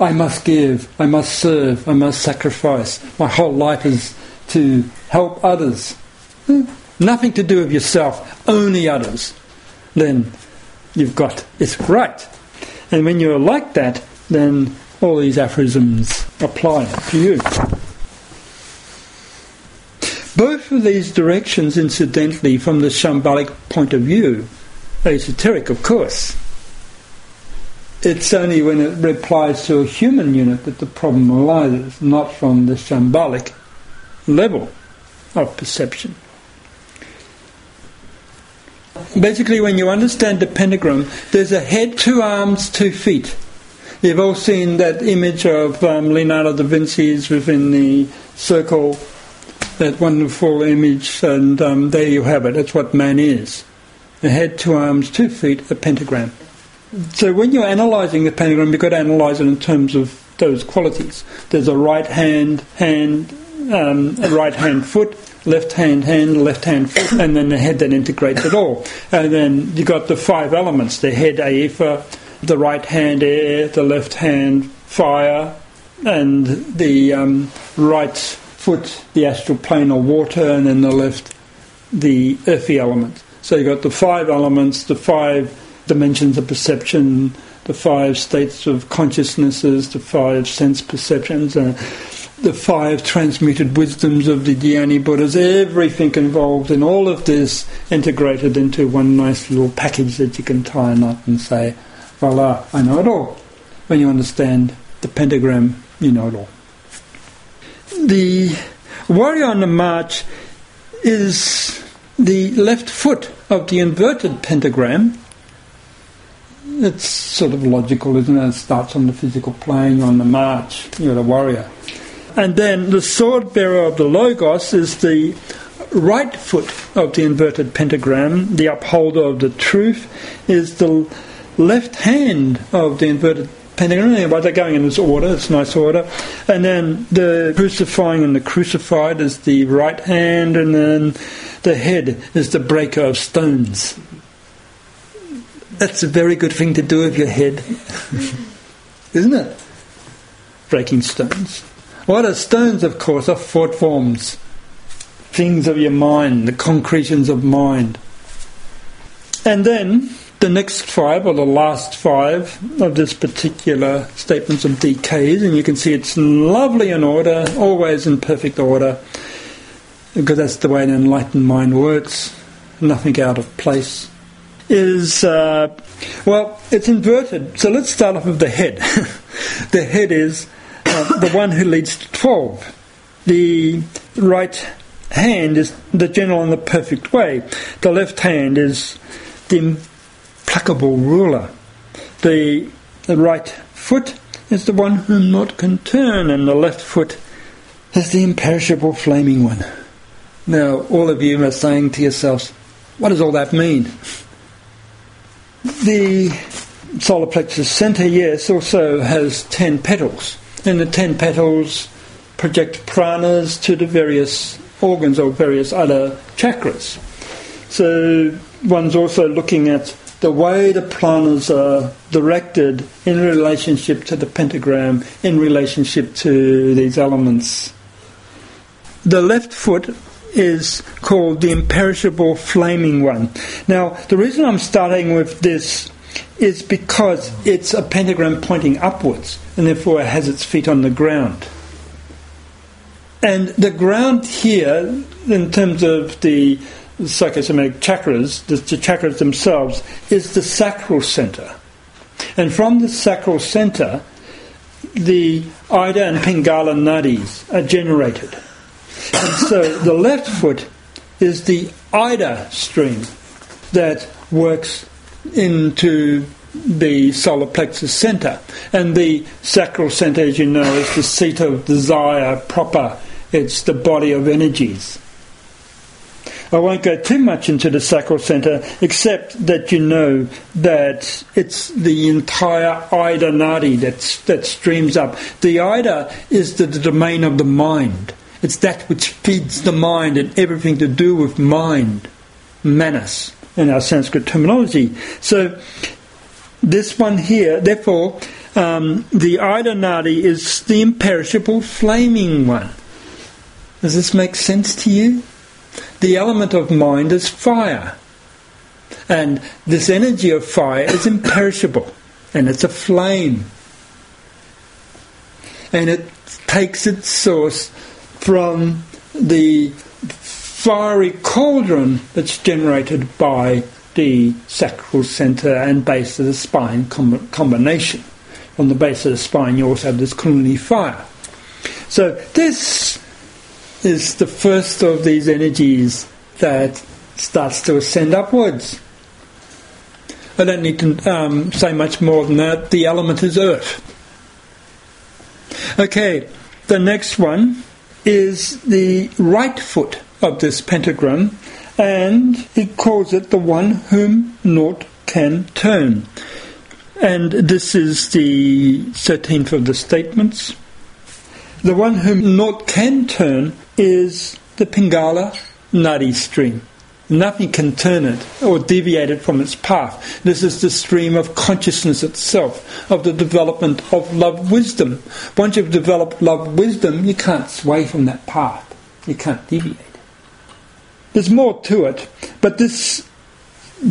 A: I must give, I must serve, I must sacrifice. My whole life is to help others. Hmm. Nothing to do with yourself, only others. Then you've got it's right. And when you're like that, then all these aphorisms apply to you. Both these directions, incidentally, from the Shambhalic point of view, esoteric, of course. It's only when it replies to a human unit that the problem arises, not from the Shambhalic level of perception. Basically, when you understand the pentagram, there's a head, two arms, two feet. You've all seen that image of um, Leonardo da Vinci's within the circle that wonderful image, and um, there you have it. That's what man is. A head, two arms, two feet, a pentagram. So when you're analysing the pentagram, you've got to analyse it in terms of those qualities. There's a right hand, hand um, right hand foot, left hand hand, left hand foot, and then the head that integrates it all. And then you've got the five elements: the head, Aifa, the right hand, air, the left hand, fire, and the um, right foot, the astral plane or water, and then the left, the earthy element. So you've got the five elements, the five dimensions of perception, the five states of consciousnesses, the five sense perceptions, uh, the five transmuted wisdoms of the Dhyani Buddhas, everything involved in all of this integrated into one nice little package that you can tie a knot and say, voila, I know it all. When you understand the pentagram, you know it all. The warrior on the march is the left foot of the inverted pentagram it's sort of logical, isn't it? It starts on the physical plane, on the march, you're the warrior. And then the sword bearer of the Logos is the right foot of the inverted pentagram, the upholder of the truth is the left hand of the inverted pentagram. Anyway, they're going in this order, it's nice order. And then the crucifying and the crucified is the right hand, and then the head is the breaker of stones. That's a very good thing to do with your head, isn't it? Breaking stones. What are stones, of course, are thought forms, things of your mind, the concretions of mind. And then the next five, or the last five of this particular statements of decays, and you can see it's lovely in order, always in perfect order, because that's the way an enlightened mind works, nothing out of place is, uh, well, it's inverted. So let's start off with the head. the head is uh, the one who leads to 12. The right hand is the general in the perfect way. The left hand is the implacable ruler. The, the right foot is the one whom naught can turn, and the left foot is the imperishable flaming one. Now, all of you are saying to yourselves, what does all that mean? The solar plexus center, yes, also has ten petals, and the ten petals project pranas to the various organs or various other chakras. So one's also looking at the way the pranas are directed in relationship to the pentagram, in relationship to these elements. The left foot is called the imperishable flaming one. Now, the reason I'm starting with this is because it's a pentagram pointing upwards, and therefore it has its feet on the ground. And the ground here, in terms of the psychosomatic chakras, the, the chakras themselves, is the sacral center. And from the sacral center, the Ida and Pingala nadis are generated. And so the left foot is the Ida stream that works into the solar plexus center. And the sacral center, as you know, is the seat of desire proper, it's the body of energies. I won't go too much into the sacral center, except that you know that it's the entire Ida Nadi that, that streams up. The Ida is the, the domain of the mind. It's that which feeds the mind and everything to do with mind, manas, in our Sanskrit terminology. So, this one here, therefore, um, the Ida Nadi is the imperishable flaming one. Does this make sense to you? The element of mind is fire. And this energy of fire is imperishable. And it's a flame. And it takes its source from the fiery cauldron that's generated by the sacral center and base of the spine com- combination. On the base of the spine, you also have this Kundalini fire. So, this is the first of these energies that starts to ascend upwards. I don't need to um, say much more than that. The element is earth. Okay, the next one is the right foot of this pentagram, and he calls it the one whom naught can turn. And this is the 13th of the statements. The one whom naught can turn is the Pingala Nadi stream. Nothing can turn it or deviate it from its path. This is the stream of consciousness itself, of the development of love wisdom. Once you've developed love wisdom, you can't sway from that path. You can't deviate. There's more to it, but this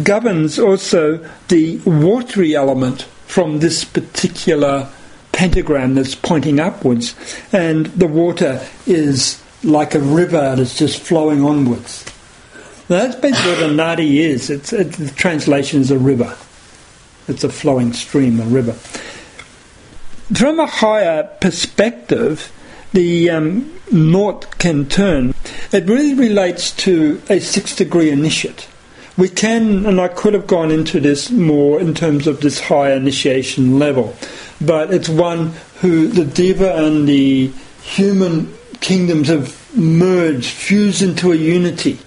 A: governs also the watery element from this particular pentagram that's pointing upwards, and the water is like a river that's just flowing onwards. That's basically what a nadi is. It's, it, the translation is a river. It's a flowing stream, a river. From a higher perspective, the um, can turn. It really relates to a six degree initiate. We can, and I could have gone into this more in terms of this higher initiation level, but it's one who the deva and the human kingdoms have merged, fused into a unity.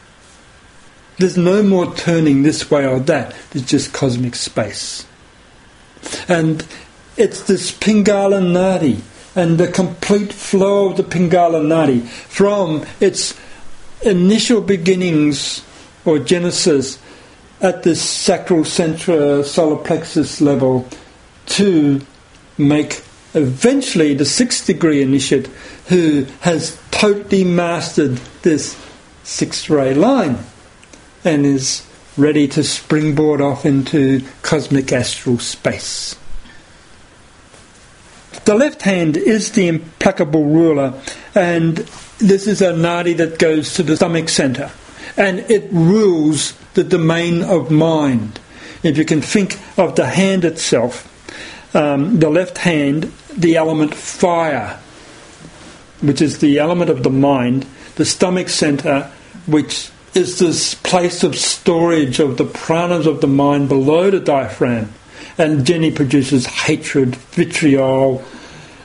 A: There's no more turning this way or that. There's just cosmic space. And it's this Pingala Nadi and the complete flow of the Pingala Nadi from its initial beginnings or genesis at this sacral central solar plexus level to make eventually the sixth degree initiate who has totally mastered this sixth ray line and is ready to springboard off into cosmic astral space. The left hand is the implacable ruler, and this is a nadi that goes to the stomach center, and it rules the domain of mind. If you can think of the hand itself, um, the left hand, the element fire, which is the element of the mind, the stomach center, which is this place of storage of the pranas of the mind below the diaphragm. And Jenny produces hatred, vitriol,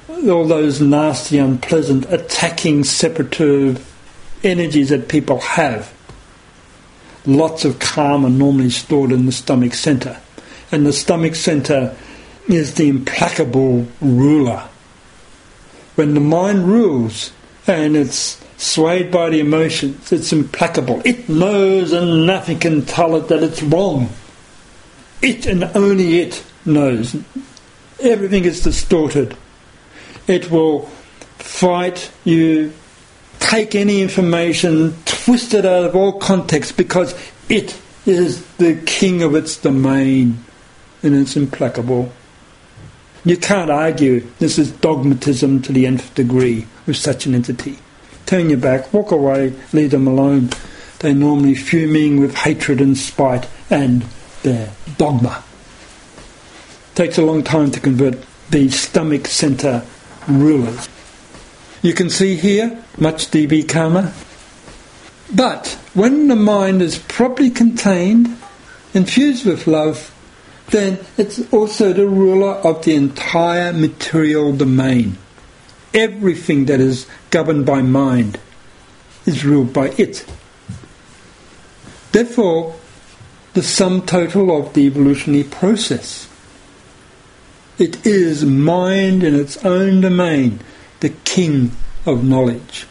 A: all those nasty, unpleasant, attacking, separative energies that people have. Lots of karma normally stored in the stomach center. And the stomach center is the implacable ruler. When the mind rules and it's swayed by the emotions. It's implacable. It knows and nothing can tell it that it's wrong. It and only it knows. Everything is distorted. It will fight you, take any information, twist it out of all context because it is the king of its domain and it's implacable. You can't argue. This is dogmatism to the nth degree with such an entity turn your back, walk away, leave them alone. They're normally fuming with hatred and spite and their dogma. Takes a long time to convert these stomach centre rulers. You can see here much DB karma. But when the mind is properly contained, infused with love, then it's also the ruler of the entire material domain everything that is governed by mind is ruled by it. Therefore, the sum total of the evolutionary process. It is mind in its own domain, the king of knowledge.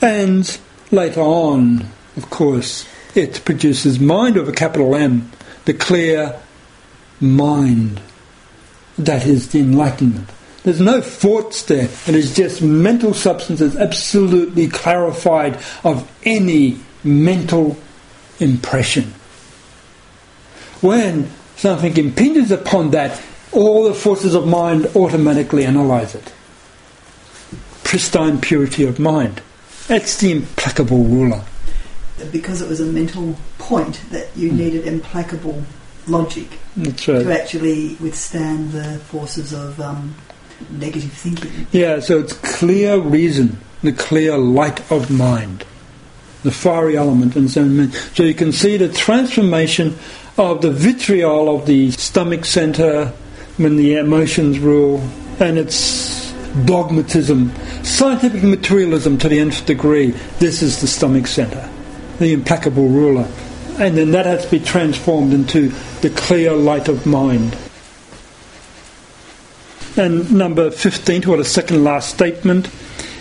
A: And later on, of course, it produces mind of a capital M, the clear mind. That is the enlightenment. There's no thoughts there. It is just mental substances absolutely clarified of any mental impression. When something impinges upon that, all the forces of mind automatically analyze it. Pristine purity of mind. That's the implacable ruler.
B: Because it was a mental point that you mm. needed implacable logic
A: right.
B: to actually withstand the forces of um, negative thinking.
A: Yeah, so it's clear reason, the clear light of mind, the fiery element and so So you can see the transformation of the vitriol of the stomach center when the emotions rule, and it's dogmatism, scientific materialism to the nth degree. This is the stomach center, the implacable ruler. And then that has to be transformed into the clear light of mind. and number 15, or the second last statement,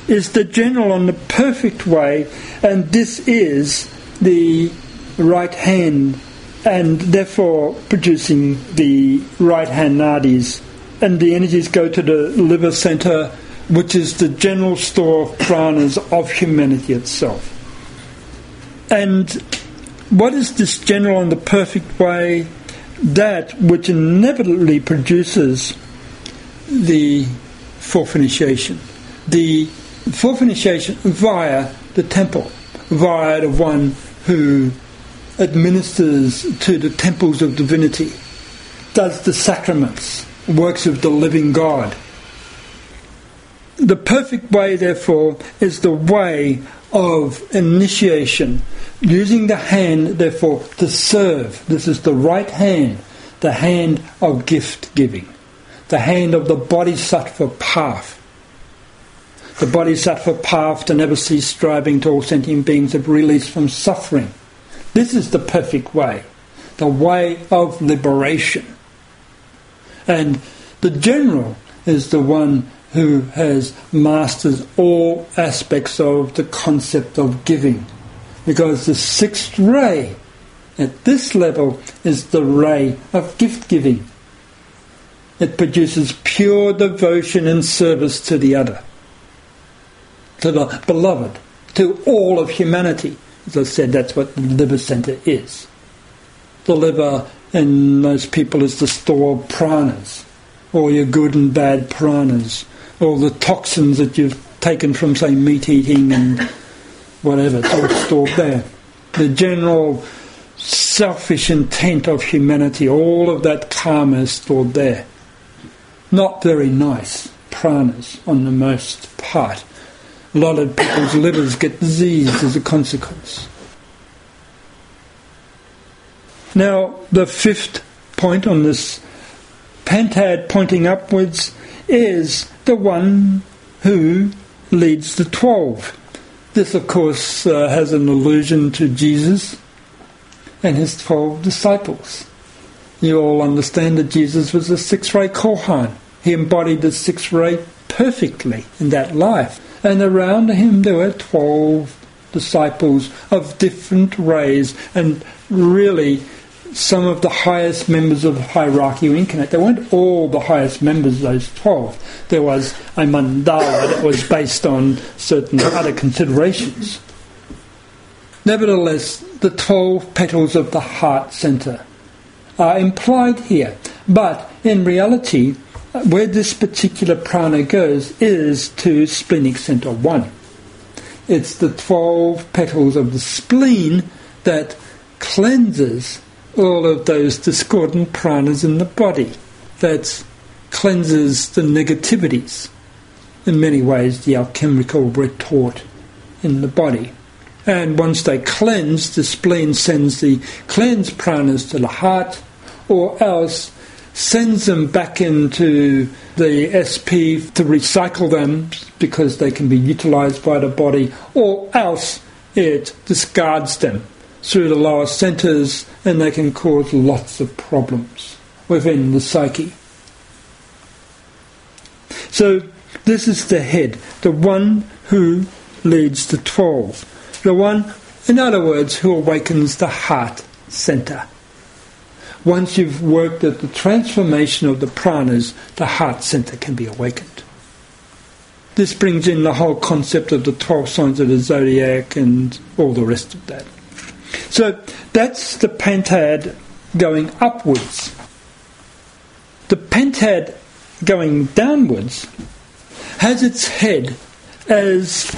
A: is the general on the perfect way, and this is the right hand, and therefore producing the right hand nadis. And the energies go to the liver center, which is the general store of pranas of humanity itself. And what is this general and the perfect way? That which inevitably produces the fourth initiation. The fourth initiation via the temple, via the one who administers to the temples of divinity, does the sacraments, works of the living God. The perfect way, therefore, is the way of initiation, using the hand, therefore, to serve. This is the right hand, the hand of gift giving, the hand of the bodhisattva path. The bodhisattva path to never cease striving to all sentient beings of release from suffering. This is the perfect way, the way of liberation. And the general is the one who has mastered all aspects of the concept of giving. Because the sixth ray at this level is the ray of gift giving. It produces pure devotion and service to the other, to the beloved, to all of humanity. As I said, that's what the liver center is. The liver in most people is the store of pranas, all your good and bad pranas all the toxins that you've taken from, say, meat eating and whatever, it's all stored there. The general selfish intent of humanity, all of that karma is stored there. Not very nice pranas on the most part. A lot of people's livers get diseased as a consequence. Now, the fifth point on this pentad pointing upwards is the one who leads the twelve. This, of course, uh, has an allusion to Jesus and his twelve disciples. You all understand that Jesus was a six ray Chohan. He embodied the six ray perfectly in that life. And around him there were twelve disciples of different rays and really some of the highest members of the hierarchy were incarnate. They weren't all the highest members, of those 12. There was a mandala that was based on certain other considerations. Nevertheless, the 12 petals of the heart center are implied here. But in reality, where this particular prana goes is to splenic center 1. It's the 12 petals of the spleen that cleanses all of those discordant pranas in the body. That cleanses the negativities. In many ways, the alchemical retort in the body. And once they cleanse, the spleen sends the cleansed pranas to the heart, or else sends them back into the SP to recycle them because they can be utilized by the body, or else it discards them through the lower centres and they can cause lots of problems within the psyche. So this is the head, the one who leads the twelve, the one, in other words, who awakens the heart centre. Once you've worked at the transformation of the pranas, the heart centre can be awakened. This brings in the whole concept of the 12 signs of the zodiac and all the rest of that. So that's the pentad going upwards. The pentad going downwards has its head as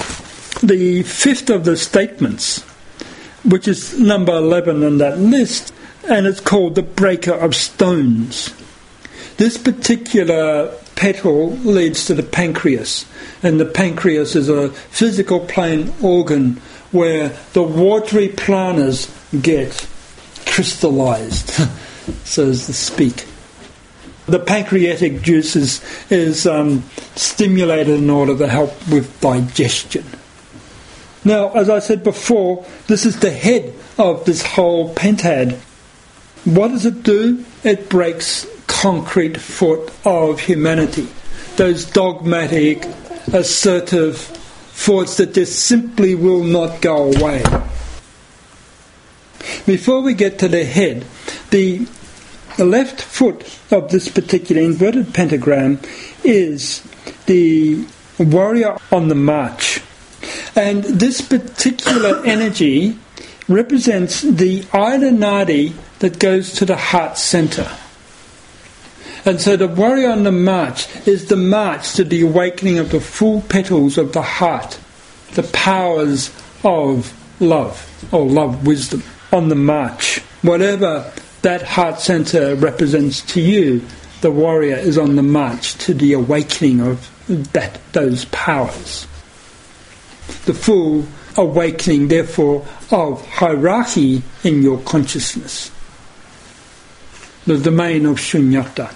A: the fifth of the statements, which is number 11 on that list, and it's called the breaker of stones. This particular petal leads to the pancreas, and the pancreas is a physical plane organ where the watery pranas get crystallized, so to speak. The pancreatic juices is um, stimulated in order to help with digestion. Now, as I said before, this is the head of this whole pentad. What does it do? It breaks concrete foot of humanity. those dogmatic, assertive thoughts that just simply will not go away. Before we get to the head, the, left foot of this particular inverted pentagram is the warrior on the march. And this particular energy represents the Ida Nadi that goes to the heart center. And so the warrior on the march is the march to the awakening of the full petals of the heart, the powers of love, or love wisdom, on the march. Whatever that heart center represents to you, the warrior is on the march to the awakening of that, those powers. The full awakening, therefore, of hierarchy in your consciousness. The domain of shunyata.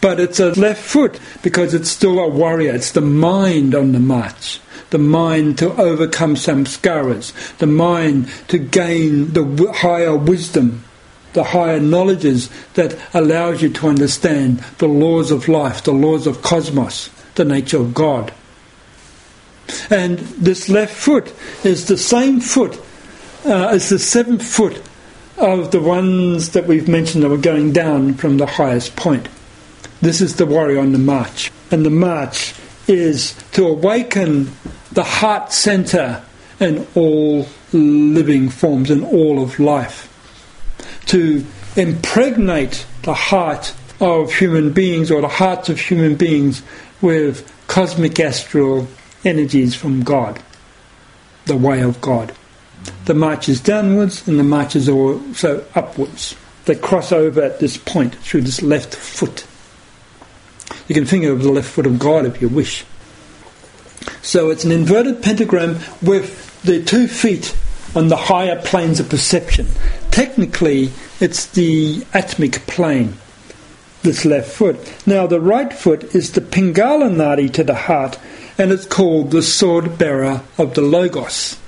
A: But it's a left foot because it's still a warrior. It's the mind on the march. The mind to overcome samskaras. The mind to gain the higher wisdom, the higher knowledges that allows you to understand the laws of life, the laws of cosmos, the nature of God. And this left foot is the same foot uh, as the seventh foot of the ones that we've mentioned that were going down from the highest point. This is the warrior on the march. And the march is to awaken the heart center in all living forms, in all of life. To impregnate the heart of human beings or the hearts of human beings with cosmic astral energies from God, the way of God. The march is downwards and the march is also upwards. They cross over at this point through this left foot. You can think of the left foot of God if you wish. So it's an inverted pentagram with the two feet on the higher planes of perception. Technically, it's the atmic plane, this left foot. Now, the right foot is the Pingala Nadi to the heart, and it's called the sword bearer of the Logos.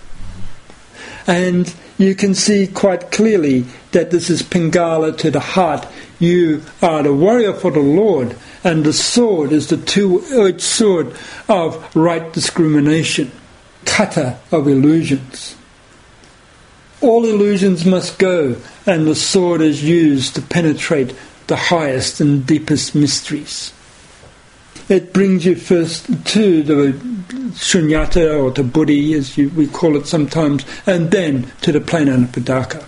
A: And you can see quite clearly that this is Pingala to the heart. You are the warrior for the Lord, and the sword is the two edged sword of right discrimination, cutter of illusions. All illusions must go, and the sword is used to penetrate the highest and deepest mysteries it brings you first to the shunyata or to buddhi, as you, we call it sometimes, and then to the plane anupadaka.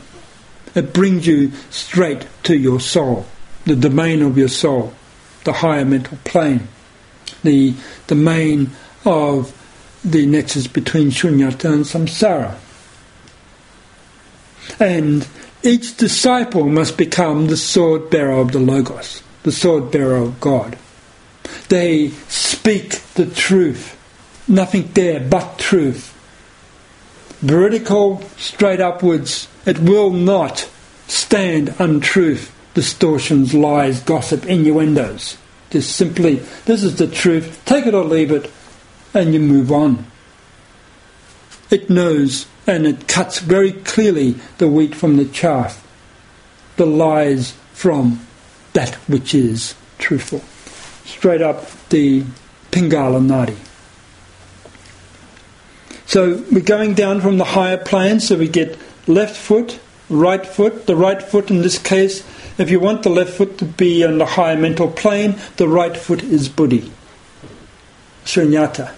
A: It brings you straight to your soul, the domain of your soul, the higher mental plane, the domain of the nexus between shunyata and samsara. And each disciple must become the sword bearer of the Logos, the sword bearer of God. They speak the truth. Nothing there but truth. Vertical, straight upwards. It will not stand untruth, distortions, lies, gossip, innuendos. Just simply, this is the truth, take it or leave it, and you move on. It knows and it cuts very clearly the wheat from the chaff, the lies from that which is truthful straight up the Pingala Nadi. So we're going down from the higher plane, so we get left foot, right foot. The right foot in this case, if you want the left foot to be on the higher mental plane, the right foot is Buddhi, Shunyata.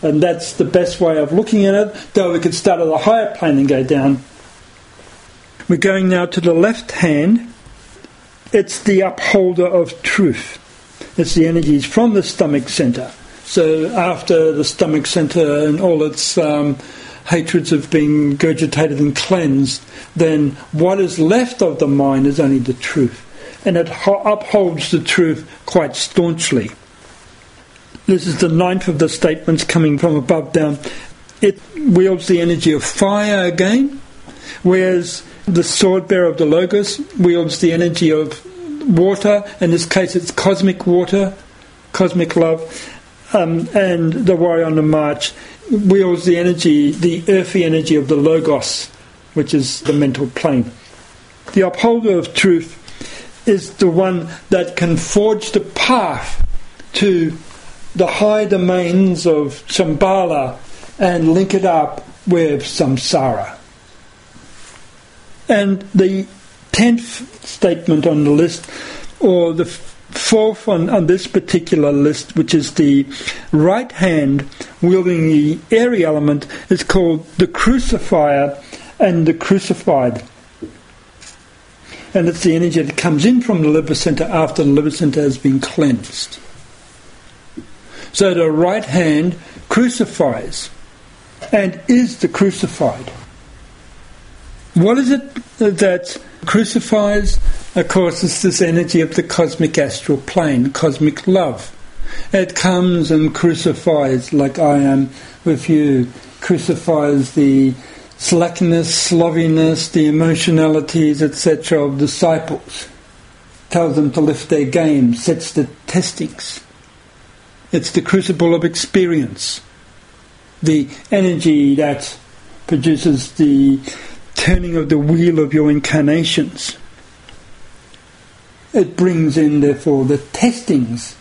A: And that's the best way of looking at it, though we could start at the higher plane and go down. We're going now to the left hand. It's the upholder of truth. It's the energies from the stomach center. So after the stomach center and all its um, hatreds have been gurgitated and cleansed, then what is left of the mind is only the truth. And it ho- upholds the truth quite staunchly. This is the ninth of the statements coming from above down. It wields the energy of fire again, whereas the sword bearer of the Logos wields the energy of water, in this case it's cosmic water, cosmic love, um, and the warrior on the march wields the energy, the earthy energy of the logos, which is the mental plane. The upholder of truth is the one that can forge the path to the high domains of Shambhala and link it up with samsara. And the tenth statement on the list, or the fourth on, on this particular list, which is the right hand wielding the airy element, is called the crucifier and the crucified. And it's the energy that comes in from the liver center after the liver center has been cleansed. So the right hand crucifies and is the crucified. What is it that crucifies? Of course, it's this energy of the cosmic astral plane, cosmic love. It comes and crucifies, like I am with you, crucifies the slackness, slovenliness, the emotionalities, etc., of disciples. Tells them to lift their game, sets the testings. It's the crucible of experience, the energy that produces the turning of the wheel of your incarnations. It brings in, therefore, the testings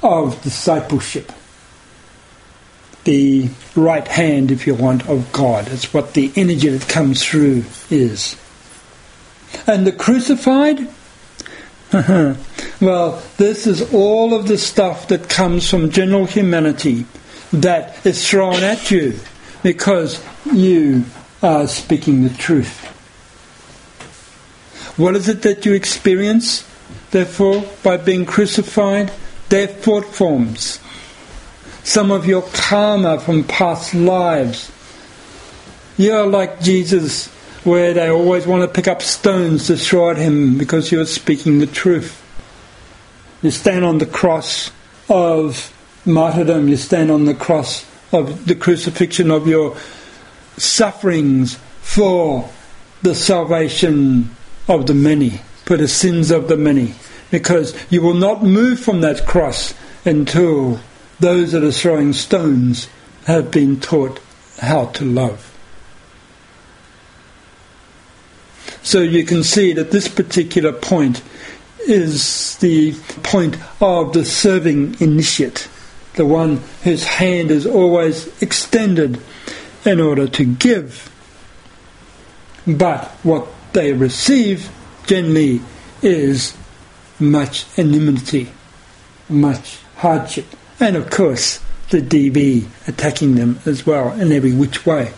A: of discipleship. The right hand, if you want, of God. It's what the energy that comes through is. And the crucified? well, this is all of the stuff that comes from general humanity that is thrown at you because you are speaking the truth. What is it that you experience, therefore, by being crucified? Their thought forms. Some of your karma from past lives. You're like Jesus, where they always want to pick up stones to throw at him because you're speaking the truth. You stand on the cross of martyrdom, you stand on the cross of the crucifixion of your sufferings for the salvation of the many, for the sins of the many, because you will not move from that cross until those that are throwing stones have been taught how to love. So you can see that this particular point is the point of the serving initiate, the one whose hand is always extended in order to give. But what they receive generally is much enmity, much hardship, and of course the DB attacking them as well in every which way.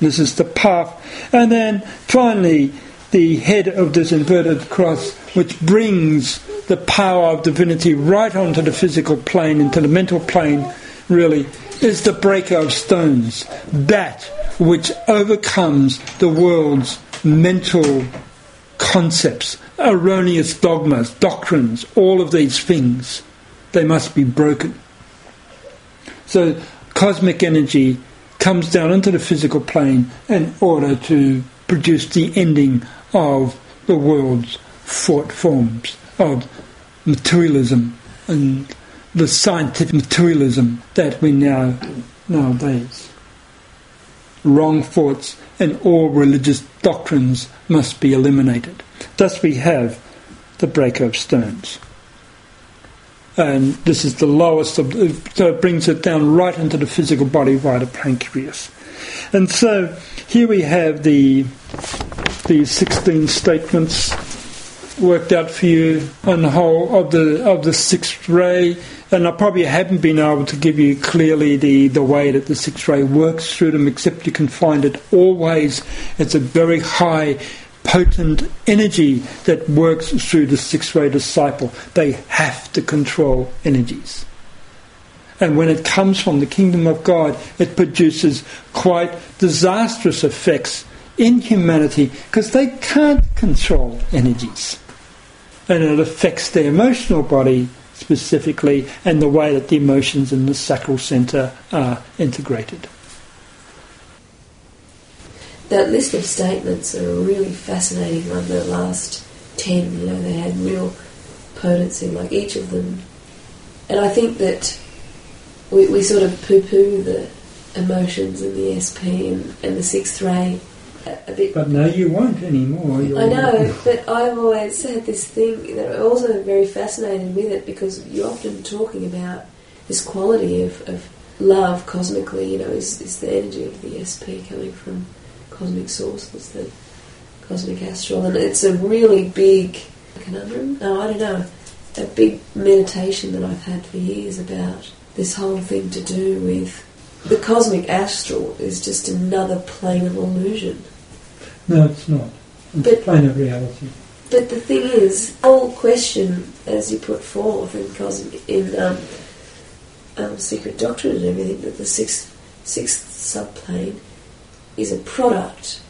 A: This is the path. And then finally, the head of this inverted cross, which brings the power of divinity right onto the physical plane, into the mental plane, really, is the breaker of stones. That which overcomes the world's mental concepts, erroneous dogmas, doctrines, all of these things. They must be broken. So, cosmic energy comes down into the physical plane in order to produce the ending of the world's thought forms of materialism and the scientific materialism that we now nowadays. Wrong thoughts and all religious doctrines must be eliminated. Thus we have the breaker of stones. And this is the lowest of, so it brings it down right into the physical body via the pancreas. And so here we have the these 16 statements worked out for you on the whole of the of the sixth ray. And I probably haven't been able to give you clearly the, the way that the sixth ray works through them, except you can find it always. It's a very high potent energy that works through the sixth ray disciple. They have to control energies. And when it comes from the kingdom of God, it produces quite disastrous effects in humanity because they can't control energies. And it affects the emotional body specifically and the way that the emotions in the sacral center are integrated.
D: That list of statements are a really fascinating one, the last ten, you know, they had real potency, like each of them. And I think that we, we sort of poo poo the emotions and the SP and, and the sixth ray a, bit
A: But now you won't anymore. You're-
D: I know, but I've always had this thing that I'm also very fascinated with it because you're often talking about this quality of, of love cosmically, you know, is, is the energy of the SP coming from cosmic sources, the cosmic astral, and it's a really big conundrum. No, I don't know, a big meditation that I've had for years about this whole thing to do with the cosmic astral is just another plane of illusion.
A: No, it's not. It's
D: But-
A: plain of reality.
D: But the thing is, whole question, as you put forth in cosmic, in um, um, secret doctrine and everything, that the sixth sixth subplane is a product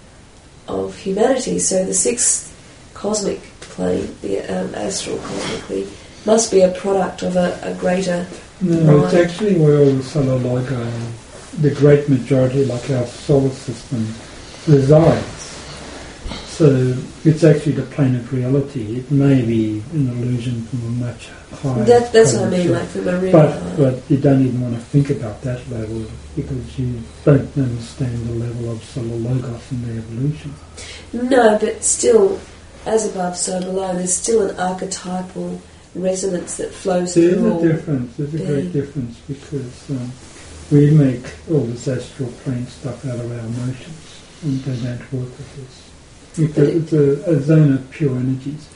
D: of humanity. So the sixth cosmic plane, the um, astral cosmically, must be a product of a, a greater.
A: No, it's actually where all the solar logoi, the great majority, like our solar system, resides. So it's actually the plane of reality. It may be an illusion from a much higher.
D: That, that's what I mean, like from a real.
A: But, but you don't even want to think about that level because you don't understand the level of solar logos and the evolution.
D: No, but still, as above, so below. There's still an archetypal resonance that flows
A: There's
D: through.
A: a difference. There's a
D: being.
A: great difference because um, we make all this astral plane stuff out of our emotions, and they don't work with this. It's, a, it's a, a zone of pure energies.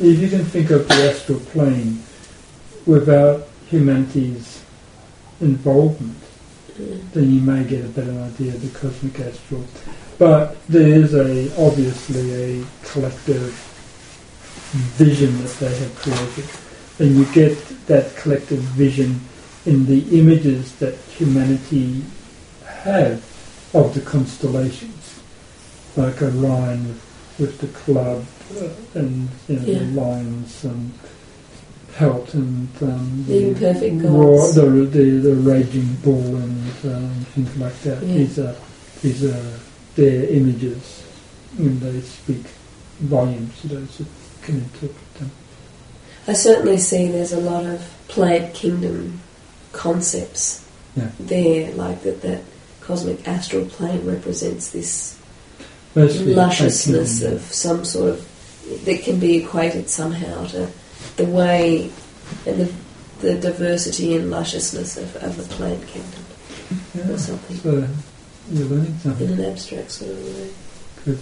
A: If you can think of the astral plane without humanity's involvement, then you may get a better idea of the cosmic astral. But there is a obviously a collective vision that they have created, and you get that collective vision in the images that humanity have of the constellations, like Orion with, with the club uh, and you know,
D: Yeah.
A: the lions and Pelt and um,
D: The imperfect
A: roar-
D: gods.
A: the, the the raging bull and um, things like that.
D: Yeah.
A: These are these are their images, and they speak volumes to those who can interpret them.
D: I certainly see there's a lot of plant kingdom concepts
A: Yeah.
D: there, like that that cosmic astral plane represents this
A: Mostly
D: lusciousness of some sort of that can be equated somehow to the way and the, the diversity and lusciousness of, of the plant kingdom
A: yeah,
D: or something
A: So you're learning something in
D: an abstract sort of way.
A: Good.